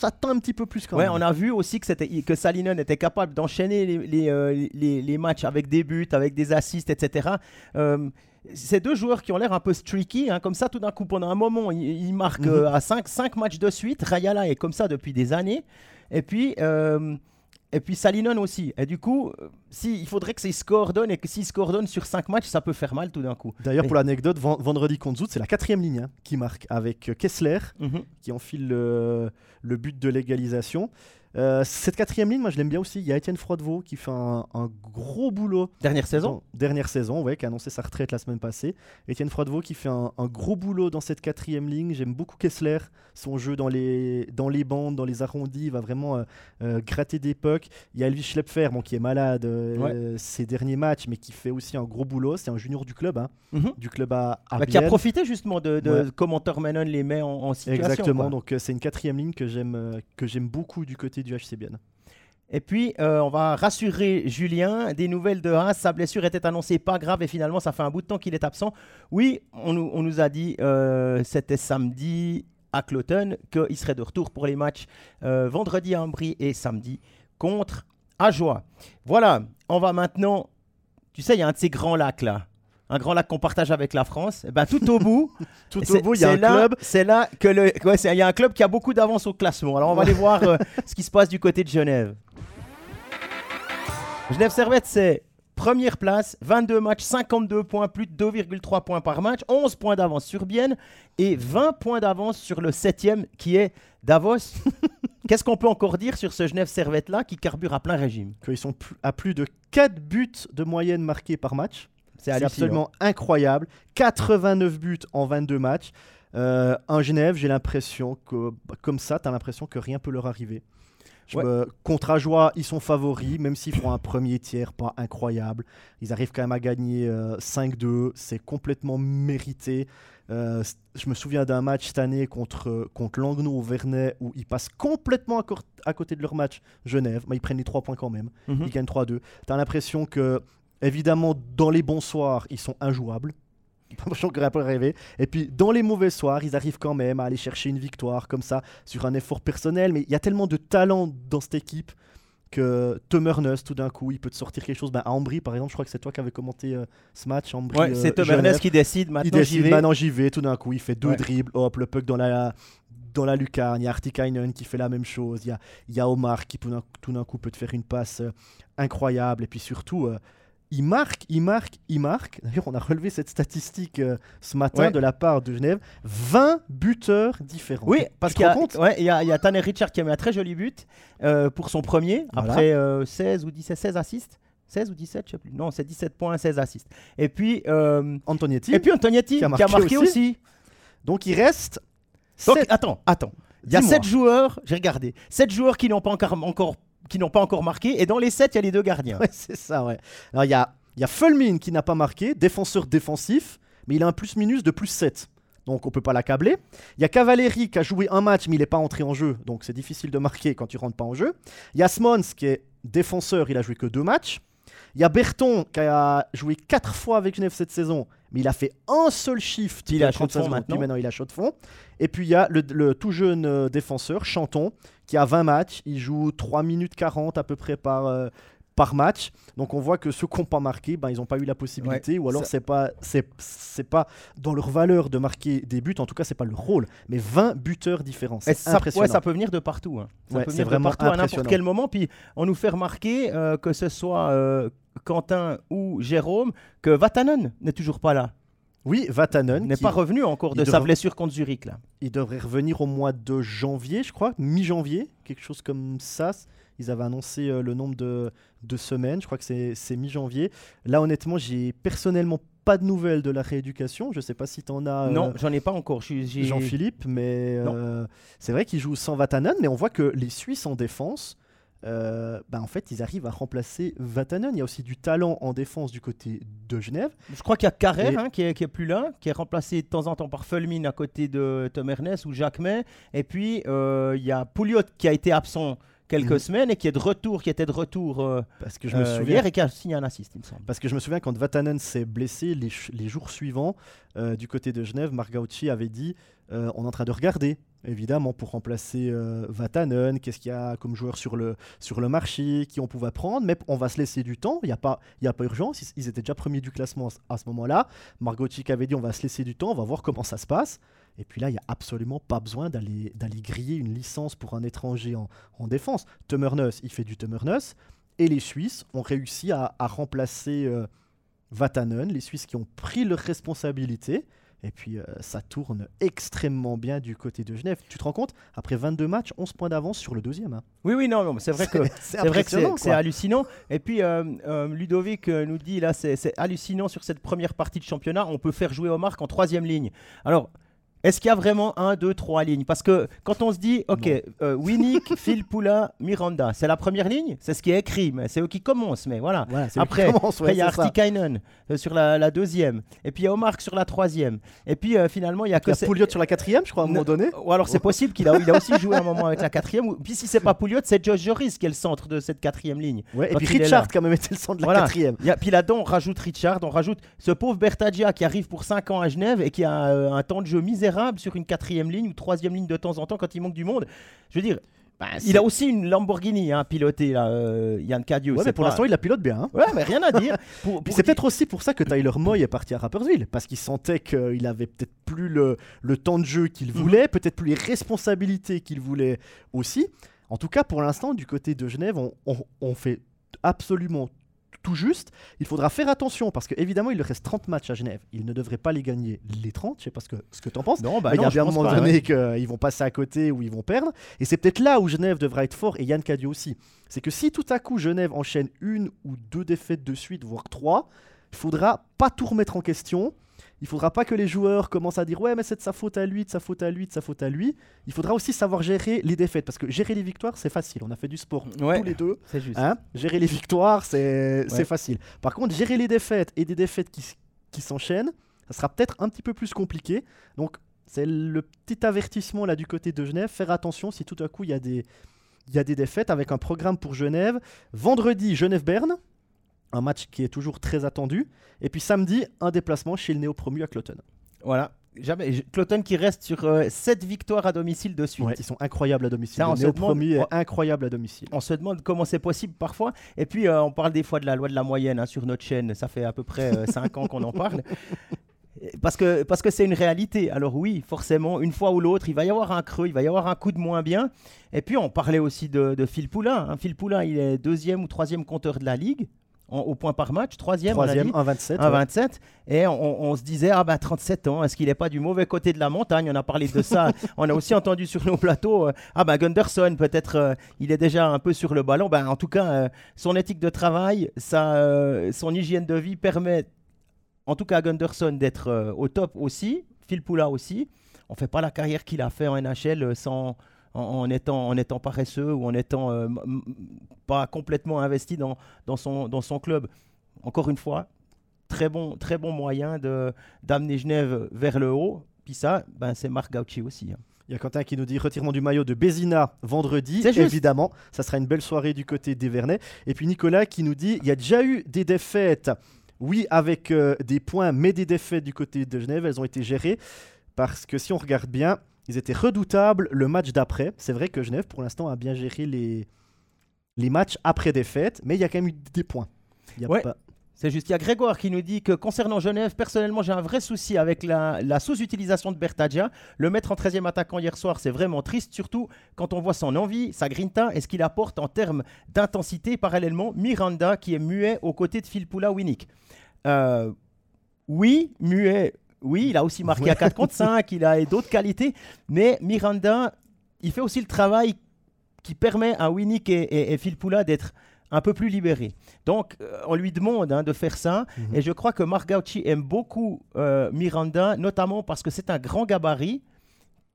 j'attends un petit peu plus quand Ouais, même. on a vu aussi que, que Salinen était capable d'enchaîner les, les, euh, les- les matchs avec des buts, avec des assists, etc. Euh, c'est deux joueurs qui ont l'air un peu streaky, hein, comme ça tout d'un coup pendant un moment ils, ils marquent Mhm. euh, à 5, matchs de suite. Rayala est comme ça depuis des années. Et puis, euh, et puis Salinen aussi. Et du coup, euh, si, il faudrait que s'ils se coordonnent et que s'ils se coordonnent sur 5 matchs, ça peut faire mal tout d'un coup. D'ailleurs, pour l'anecdote, ven- vendredi contre Zout, c'est la quatrième ligne hein, qui marque avec euh, Kessler Mhm. qui enfile le, le but de l'égalisation. Euh, cette quatrième ligne, moi je l'aime bien aussi. Il y a Étienne Froidevaux qui fait un, un gros boulot Dernière saison? Dans- dernière saison, ouais, qui a annoncé sa retraite la semaine passée. Étienne Froidevaux qui fait un, un gros boulot dans cette quatrième ligne. J'aime beaucoup Kessler, son jeu dans les, dans les bandes, dans les arrondis, il va vraiment euh, euh, gratter des pucks. Il y a Elvis Schlepfer, bon, qui est malade euh, ces derniers matchs, mais qui fait aussi un gros boulot. C'est un junior du club, hein, Mhm. du club à, à Bah, qui a profité justement de, de Ouais. comment les met en, en situation. Exactement, quoi. donc c'est une quatrième ligne que j'aime que j'aime beaucoup du côté du HC Bienne. Et puis, euh, on va rassurer Julien. Des nouvelles de Haas. Sa blessure était annoncée pas grave et finalement, ça fait un bout de temps qu'il est absent. Oui, on nous, on nous a dit, euh, c'était samedi à Cloton, qu'il serait de retour pour les matchs euh, vendredi à Ambry et samedi contre Ajoie. Voilà, on va maintenant. Tu sais, il y a un de ces grands lacs là. Un grand lac qu'on partage avec la France. Et ben, tout au bout, Tout au bout, il y a un là- club. C'est là que le. ouais, il y a un club qui a beaucoup d'avance au classement. Alors on va aller voir euh, ce qui se passe du côté de Genève. Genève Servette, c'est première place, 22 matchs, 52 points, plus de 2,3 points par match, 11 points d'avance sur Bienne et 20 points d'avance sur le septième qui est Davos. Qu'est-ce qu'on peut encore dire sur ce Genève Servette là qui carbure à plein régime? Qu'ils sont à plus de 4 buts de moyenne marqués par match. C'est absolument incroyable. 89 buts en 22 matchs. Euh, en Genève, j'ai l'impression que, bah, comme ça, tu as l'impression que rien peut leur arriver. Je Ouais. me- contre Ajoie, ils sont favoris, même s'ils font un premier tiers pas incroyable. Ils arrivent quand même à gagner euh, 5-2. C'est complètement mérité. Euh, je me souviens d'un match cette année contre, contre Langnau au Vernet où ils passent complètement à, côté de leur match Genève. Mais ils prennent les 3 points quand même. Mhm. Ils gagnent 3-2. T'as l'impression que, évidemment, dans les bons soirs, ils sont injouables. Je n'aurais pas rêvé. Et puis, dans les mauvais soirs, ils arrivent quand même à aller chercher une victoire comme ça, sur un effort personnel. Mais il y a tellement de talent dans cette équipe que Tömmernes, tout d'un coup, il peut te sortir quelque chose. Ben, à Ambry, par exemple, je crois que c'est toi qui avais commenté euh, ce match. Ambry, Ouais, euh, c'est Tom Genève. Ernest qui décide. Il Maintenant, j'y décide, vais. maintenant j'y vais, tout d'un coup, il fait deux Ouais. dribbles, hop, le puck dans la, dans la lucarne. Il y a Artikainen qui fait la même chose. Il y a, il y a Omar qui, tout d'un- tout d'un coup, peut te faire une passe euh, incroyable. Et puis surtout, euh, il marque, il marque, il marque. D'ailleurs, on a relevé cette statistique euh, ce matin Ouais. de la part de Genève 20 buteurs différents. Oui, parce qu'il y, a- ouais, y a, y a Tanner Richard qui a mis un très joli but euh, pour son premier, Voilà. après euh, 16 ou 17, 16 assists. 16 ou 17, je sais plus. Non, c'est 17 points, 16 assists. Et puis, euh, Antonietti. et puis Antonietti qui a qui a marqué marqué aussi. aussi. Donc il reste. Donc, sept- attends, attends. Il y a Dis-moi. 7 joueurs, j'ai regardé, 7 joueurs qui n'ont pas encore, encore, qui n'ont pas encore marqué, et dans les 7, il y a les deux gardiens. Ouais, c'est ça, ouais. Alors, il y a, y a Fulmin qui n'a pas marqué, défenseur défensif, mais il a un plus-minus de plus 7. Donc, on peut pas l'accabler. Il y a Cavalieri qui a joué un match, mais il n'est pas entré en jeu. Donc, c'est difficile de marquer quand tu rentres pas en jeu. Il y a Smons qui est défenseur, il a joué que deux matchs. Il y a Berton qui a joué quatre fois avec Genève cette saison, mais il a fait un seul shift. Il à chaud de 35 fond maintenant. il a chaud de fond. Et puis il y a le, le tout jeune euh, défenseur, Chanton, qui a 20 matchs. Il joue 3 minutes 40 à peu près par, euh, par match. Donc on voit que ceux qui n'ont pas marqué, ben, ils n'ont pas eu la possibilité. ou alors c'est pas, c'est, pas dans leur valeur de marquer des buts. En tout cas, c'est pas leur rôle. Mais 20 buteurs différents. Ça, impressionnant. ouais, ça peut venir de partout. hein. Ça Ouais, peut c'est venir de vraiment partout à n'importe quel moment. Puis on nous fait remarquer euh, que ce soit euh, Quentin ou Jérôme, que Vatanen n'est toujours pas là. Oui, Vatanen. N'est pas revenu encore de il sa blessure contre Zurich. Là. Il devrait revenir au mois de janvier, je crois, mi-janvier, quelque chose comme ça. Ils avaient annoncé euh, le nombre de, de semaines, je crois que c'est mi-janvier. Là, honnêtement, j'ai personnellement pas de nouvelles de la rééducation. Je sais pas si tu en as, euh, non, j'en ai pas encore. Jean-Philippe, mais euh, c'est vrai qu'il joue sans Vatanen, mais on voit que les Suisses en défense, euh, bah, en fait, ils arrivent à remplacer Vatanen. Il y a aussi du talent en défense du côté de Genève. Je crois qu'il y a Carrère Et- hein, qui, est, qui est plus là, qui est remplacé de temps en temps par Fulmin à côté de Tom Ernest ou Jacques May. Et puis euh, il y a Pouliot qui a été absent quelques Mhm. semaines et qui est de retour, qui était de retour euh, Parce que je me euh, souviens hier et qui a signé un assist, il me semble. Parce que je me souviens quand Vatanen s'est blessé, les, les jours suivants, du côté de Genève, Marc Gauchi avait dit on est en train de regarder, évidemment, pour remplacer euh, Vatanen, qu'est-ce qu'il y a comme joueur sur le, sur le marché, qui on pouvait prendre, mais on va se laisser du temps, il n'y a, pas- y a pas urgence, ils, ils étaient déjà premiers du classement à ce- moment-là. Gauchi avait dit on va se laisser du temps, on va voir comment ça se passe. Et puis là, il n'y a absolument pas besoin d'aller griller une licence pour un étranger en, en défense. Tömmernes, il fait du Tömmernes. Et les Suisses ont réussi à, à remplacer euh, Vatanen, les Suisses qui ont pris leurs responsabilités. Et puis euh, ça tourne extrêmement bien du côté de Genève. Tu te rends compte Après 22 matchs, 11 points d'avance sur le deuxième. hein. Oui, oui, non, non, c'est vrai que c'est C'est vrai que hallucinant. Et puis, euh, euh, Ludovic nous dit, là, c'est c'est hallucinant sur cette première partie de championnat, on peut faire jouer Omar en troisième ligne. Alors, est-ce qu'il y a vraiment un, deux, trois lignes? Parce que quand on se dit, ok, euh, Winnick, Phil Poula, Miranda, c'est la première ligne, c'est ce qui est écrit, mais c'est eux qui commencent, mais voilà. Voilà, Après, ouais, il y a. Artikainen euh, sur la, la deuxième. Et puis, il y a Omar sur la troisième. Et puis, euh, finalement, il y a Il que... y a Pouliot sur la quatrième, je crois, à un moment donné. ou alors c'est possible qu'il a, il a aussi joué un moment avec la quatrième. ou- Puis si c'est pas Pouliot, c'est Josh Joris qui est le centre de cette quatrième ligne. Ouais, et Quand puis il Richard, a même été le centre de la Voilà. quatrième. Il y a- puis là-dedans, on rajoute Richard, on rajoute ce pauvre Bertagia qui arrive pour 5 ans à Genève et qui a euh, un temps de jeu misérable sur une quatrième ligne ou troisième ligne de temps en temps quand il manque du monde. Je veux dire, il a aussi une Lamborghini hein, pilotée, là, euh, Yann Cadio. Ouais, c'est mais pour pas- l'instant, il la pilote bien. hein. Ouais, mais rien à dire. Pour- Puis pour c'est peut-être aussi pour ça que Tyler Moy est parti à Rappersville, parce qu'il sentait qu'il avait peut-être plus le, le temps de jeu qu'il Mhm. voulait, peut-être plus les responsabilités qu'il voulait aussi. En tout cas, pour l'instant, du côté de Genève, on, on- on fait absolument tout juste. Il faudra faire attention, parce qu'évidemment, il lui reste 30 matchs à Genève. Il ne devrait pas les gagner les 30, je sais pas ce que, ce que tu en penses. Non, bah Mais il y a bien un moment pas, donné ouais. qu'ils vont passer à côté ou ils vont perdre. Et c'est peut-être là où Genève devra être fort, et Yann Cadio aussi. C'est que si tout à coup Genève enchaîne une ou deux défaites de suite, voire trois, il faudra pas tout remettre en question. Il faudra pas que les joueurs commencent à dire ouais mais c'est de sa faute à lui, de sa faute à lui, de sa faute à lui. Il faudra aussi savoir gérer les défaites parce que gérer les victoires c'est facile. On a fait du sport Ouais. tous les deux. C'est juste. Hein gérer les victoires, c'est Ouais. facile. Par contre, gérer les défaites et des défaites qui, s'enchaînent, ça sera peut-être un petit peu plus compliqué. Donc, c'est le petit avertissement là du côté de Genève. Faire attention si tout à coup il y a des, il y a des défaites avec un programme pour Genève. Vendredi, Genève-Berne, un match qui est toujours très attendu. Et puis samedi, un déplacement chez le néo-promu à Cloton. Voilà. jamais. Cloton qui reste sur 7 victoires à domicile de suite. Ouais, ils sont incroyables à domicile. Ça, on Le se Néo demande- Promis est incroyable à domicile. On se demande comment c'est possible parfois. Et puis, euh, on parle des fois de la loi de la moyenne hein, sur notre chaîne. Ça fait à peu près 5 ans qu'on en parle. Parce que parce que c'est une réalité. Alors oui, forcément, une fois ou l'autre, il va y avoir un creux, il va y avoir un coup de moins bien. Et puis, on parlait aussi de, de Phil Poulain. hein. Phil Poulain, il est deuxième ou troisième compteur de la Ligue, en- au point par match. Troisième, Troisième, dit. 1,27. Un ouais. 27. Et on, on se disait, ah ben 37 ans, est-ce qu'il n'est pas du mauvais côté de la montagne? On a parlé de ça. on a aussi entendu sur nos plateaux, euh, ah ben Gunderson, peut-être euh, il est déjà un peu sur le ballon. Ben, en tout cas, euh, son éthique de travail, sa, son hygiène de vie permet, en tout cas à Gunderson, d'être au top aussi. Phil Poula aussi. On fait pas la carrière qu'il a fait en NHL sans, en, en étant, en étant paresseux ou en étant euh, pas complètement investi dans, dans, son, dans son club. Encore une fois, très bon, très bon moyen de d'amener Genève vers le haut. Puis ça, ben, c'est Marc Gauchi aussi. hein. Il y a Quentin qui nous dit retirement du maillot de Bézina vendredi. Évidemment, ça sera une belle soirée du côté des Vernets. Et puis Nicolas qui nous dit il y a déjà eu des défaites. Oui, avec euh, des points, mais des défaites du côté de Genève, elles ont été gérées parce que si on regarde bien, ils étaient redoutables le match d'après. C'est vrai que Genève, pour l'instant, a bien géré les, les matchs après défaite, mais il y a quand même eu des points. Il y a Ouais. pas- C'est juste, il y a Grégoire qui nous dit que concernant Genève, personnellement, j'ai un vrai souci avec la, la sous-utilisation de Bertadia. Le mettre en 13e attaquant hier soir, c'est vraiment triste, surtout quand on voit son envie, sa grinta et ce qu'il apporte en termes d'intensité. Parallèlement, Miranda qui est muet aux côtés de Phil Poula Winnick. Euh, oui, muet, oui, il a aussi marqué à 4 contre 5, il a d'autres qualités, mais Miranda, il fait aussi le travail qui permet à Winnick et, et, et Phil Poula d'être un peu plus libérés. Donc, euh, on lui demande hein, de faire ça. Mhm. Et je crois que Marc Gauchi aime beaucoup euh, Miranda, notamment parce que c'est un grand gabarit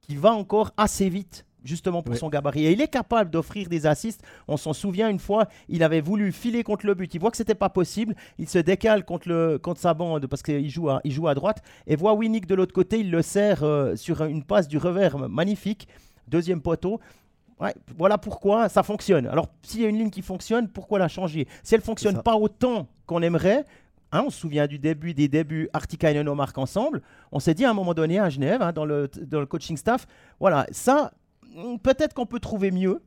qui va encore assez vite, justement pour son gabarit. Et il est capable d'offrir des assists. On s'en souvient une fois, il avait voulu filer contre le but. Il voit que c'était pas possible. Il se décale contre, le, contre sa bande parce qu'il joue, à, il joue à droite. Et voit Winnick de l'autre côté. Il le sert euh, sur une passe du revers magnifique. Deuxième poteau. Ouais, voilà pourquoi ça fonctionne. Alors, s'il y a une ligne qui fonctionne, pourquoi la changer? Si elle fonctionne pas autant qu'on aimerait, hein, on se souvient du début des débuts Artikainen et marque ensemble, on s'est dit à un moment donné à Genève, hein, dans, le, dans le coaching staff, voilà, ça, peut-être qu'on peut trouver mieux.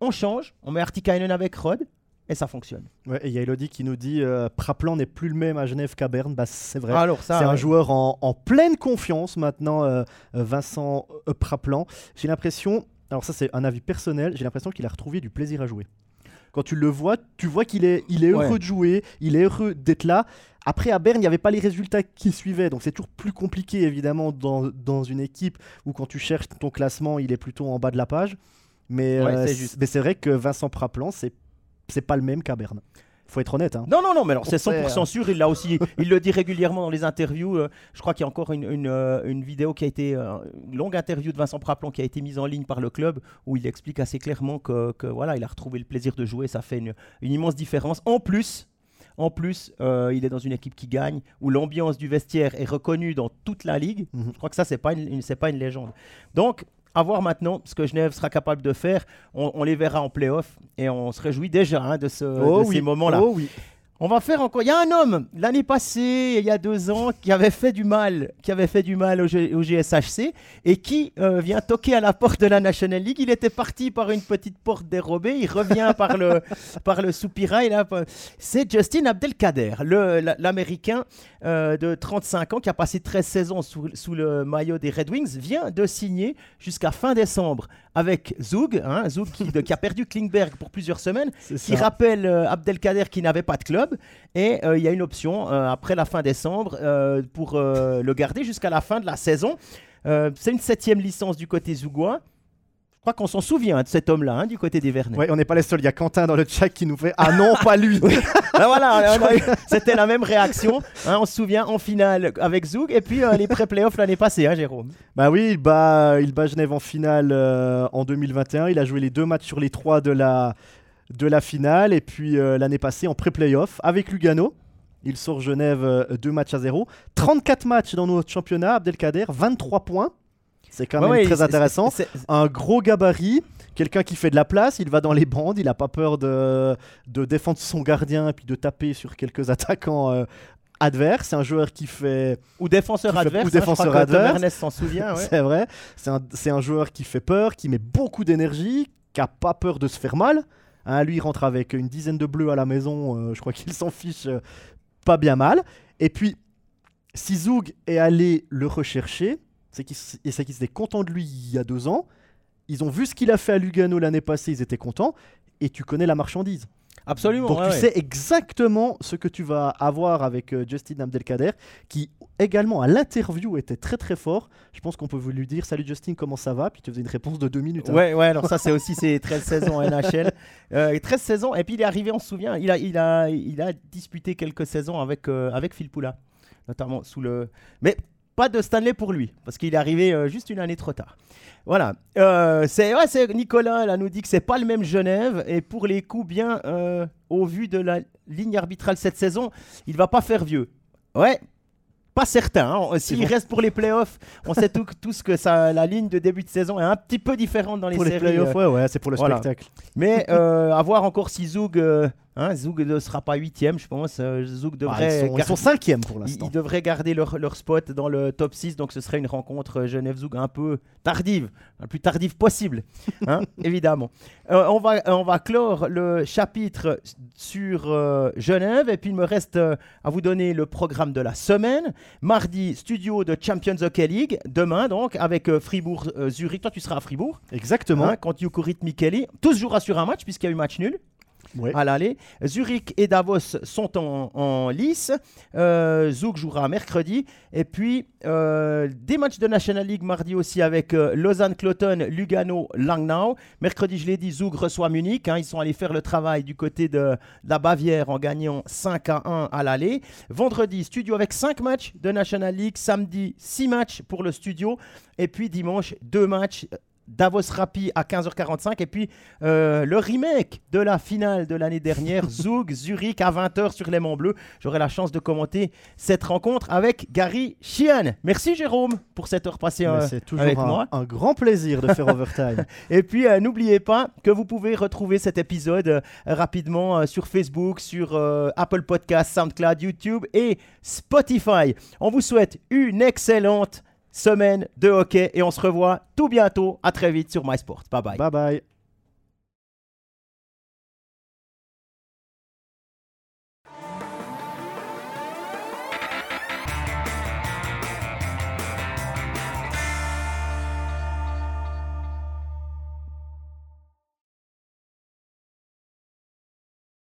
On change, on met Artikainen avec Rod et ça fonctionne. Ouais, et il y a Elodie qui nous dit euh, Praplan n'est plus le même à Genève qu'à Berne. Bah, c'est vrai. Alors ça, C'est un joueur en, en pleine confiance maintenant, euh, Vincent euh, Praplan. J'ai l'impression, alors ça c'est un avis personnel, j'ai l'impression qu'il a retrouvé du plaisir à jouer. Quand tu le vois, tu vois qu'il est, il est Ouais. heureux de jouer, il est heureux d'être là. Après, à Berne, il n'y avait pas les résultats qui suivaient, donc c'est toujours plus compliqué évidemment dans, dans une équipe où quand tu cherches ton classement, il est plutôt en bas de la page. Mais Ouais, euh, c'est vrai que Vincent Praplan, c'est pas le même qu'à Berne. Faut être honnête. Hein. Non, non, non, mais alors c'est On sait, 100% sûr. Il l'a aussi, il le dit régulièrement dans les interviews. euh, je crois qu'il y a encore une, une, euh, une vidéo qui a été, euh, une longue interview de Vincent Praplon qui a été mise en ligne par le club où il explique assez clairement que, que voilà, il a retrouvé le plaisir de jouer. Ça fait une, une immense différence. En plus, en plus, euh, il est dans une équipe qui gagne, où l'ambiance du vestiaire est reconnue dans toute la ligue. Mhm. Je crois que ça, c'est pas une, une- c'est pas une légende. Donc, à voir maintenant ce que Genève sera capable de faire. On, on les verra en playoff et on se réjouit déjà hein, de, ce, de ces moments-là. Oh oui. On va faire encore. Il y a un homme l'année passée, il y a deux ans, qui avait fait du mal, qui avait fait du mal au, G- au GSHC et qui euh, vient toquer à la porte de la National League. Il était parti par une petite porte dérobée, il revient par le par le soupirail. là. C'est Justin Abdelkader, l'Américain euh, de 35 ans qui a passé 13 saisons sous, sous le maillot des Red Wings, vient de signer jusqu'à fin décembre avec Zug, hein, Zug qui, de- qui a perdu Klingberg pour plusieurs semaines qui ça. rappelle euh, Abdelkader qui n'avait pas de club. Et euh, il y a une option euh, après la fin décembre euh, pour le garder jusqu'à la fin de la saison. C'est une septième licence du côté zougois. Je crois qu'on s'en souvient hein, de cet homme-là, hein, du côté des Vernets. Ouais, on n'est pas les seuls. Il y a Quentin dans le chat qui nous fait Ah non, pas lui. Ah, voilà, c'était la même réaction. hein, on se souvient en finale avec Zoug et puis euh, les pré-playoffs l'année passée, hein, Jérôme. bah oui, il bat, il bat Genève en finale euh, en 2021. Il a joué les deux matchs sur les trois de la, de la finale. Et puis euh, l'année passée en pré-playoff avec Lugano. Il sort Genève deux matchs à zéro. 34 matchs dans notre championnat. Abdelkader, 23 points. C'est quand même ouais, très intéressant. un gros gabarit, quelqu'un qui fait de la place, il va dans les bandes, il n'a pas peur de, de défendre son gardien et puis de taper sur quelques attaquants euh, adverse. C'est un joueur qui fait. Ou défenseur fait- adverse. ou hein, je défenseur crois adverse. S'en souvient. ouais. C'est vrai. C'est un, un joueur qui fait peur, qui met beaucoup d'énergie, qui a pas peur de se faire mal. Hein, lui, il rentre avec une dizaine de bleus à la maison. euh, je crois qu'il s'en fiche euh, pas bien mal. Et puis, si Zoug est allé le rechercher, c'est qu'ils étaient contents de lui il y a deux ans. Ils ont vu ce qu'il a fait à Lugano l'année passée, ils étaient contents. Et tu connais la marchandise. Absolument. Donc ouais, tu ouais. sais exactement ce que tu vas avoir avec euh, Justin Abdelkader, qui également à l'interview était très très fort. Je pense qu'on peut vous lui dire Salut Justin, comment ça va? Puis tu faisais une réponse de deux minutes. hein. Ouais, ouais, alors ça, c'est aussi ses 13 saisons NHL. Euh, 13 saisons, et puis il est arrivé, on se souvient, il a, il a, il a disputé quelques saisons avec, euh, avec Phil Poula, notamment sous le. Mais pas de Stanley pour lui, parce qu'il est arrivé euh, juste une année trop tard. Voilà. Euh, c'est ouais, c'est- Nicolas là, nous dit que c'est pas le même Genève, et pour les coups, bien, euh, au vu de la ligne arbitrale cette saison, il va pas faire vieux. Ouais. Pas certain. hein. S'il bon. reste pour les playoffs, on sait tout- tous que ça, la ligne de début de saison est un petit peu différente dans les Pour les séries. playoffs, euh, ouais, ouais, c'est pour le voilà. spectacle. mais euh, à voir encore si Zoug, euh, hein, Zoug ne sera pas huitième, je pense. euh, Zoug Ah, devrait, ils, sont, ils sont cinquièmes pour l'instant. ils devraient garder leur, leur spot dans le top 6, donc ce serait une rencontre euh, Genève-Zoug un peu tardive, la plus tardive possible, hein, évidemment. Euh, on, va, on va clore le chapitre sur euh, Genève, et puis il me reste euh, à vous donner le programme de la semaine. Mardi, studio de Champions Hockey League, demain donc, avec Fribourg-Zurich. Toi, tu seras à Fribourg. Exactement. Hein, contre Yukurit Mikeli. Tous jouera sur un match puisqu'il y a eu match nul À l'aller. Zurich et Davos sont en, lice. Euh, jouera mercredi. Et puis euh, des matchs de National League mardi aussi avec euh, Lausanne, Cloton, Lugano, Langnau. Mercredi, je l'ai dit, Zug reçoit Munich. hein. ils sont allés faire le travail du côté de la Bavière en gagnant 5 à 1 à l'aller. Vendredi, studio avec 5 matchs de National League. Samedi, 6 matchs pour le studio. Et puis dimanche, 2 matchs. Davos Rapi à 15h45 et puis euh, le remake de la finale de l'année dernière, Zug Zurich à 20h sur les Monts Bleus. J'aurai la chance de commenter cette rencontre avec Gary Sheehan. Merci Jérôme pour cette heure passée euh, c'est toujours avec un, moi. un grand plaisir de faire overtime. Et puis, euh, n'oubliez pas que vous pouvez retrouver cet épisode rapidement sur Facebook, sur Apple Podcasts, SoundCloud, YouTube et Spotify. On vous souhaite une excellente semaine de hockey et on se revoit tout bientôt. À très vite sur MySport. Bye bye. bye bye.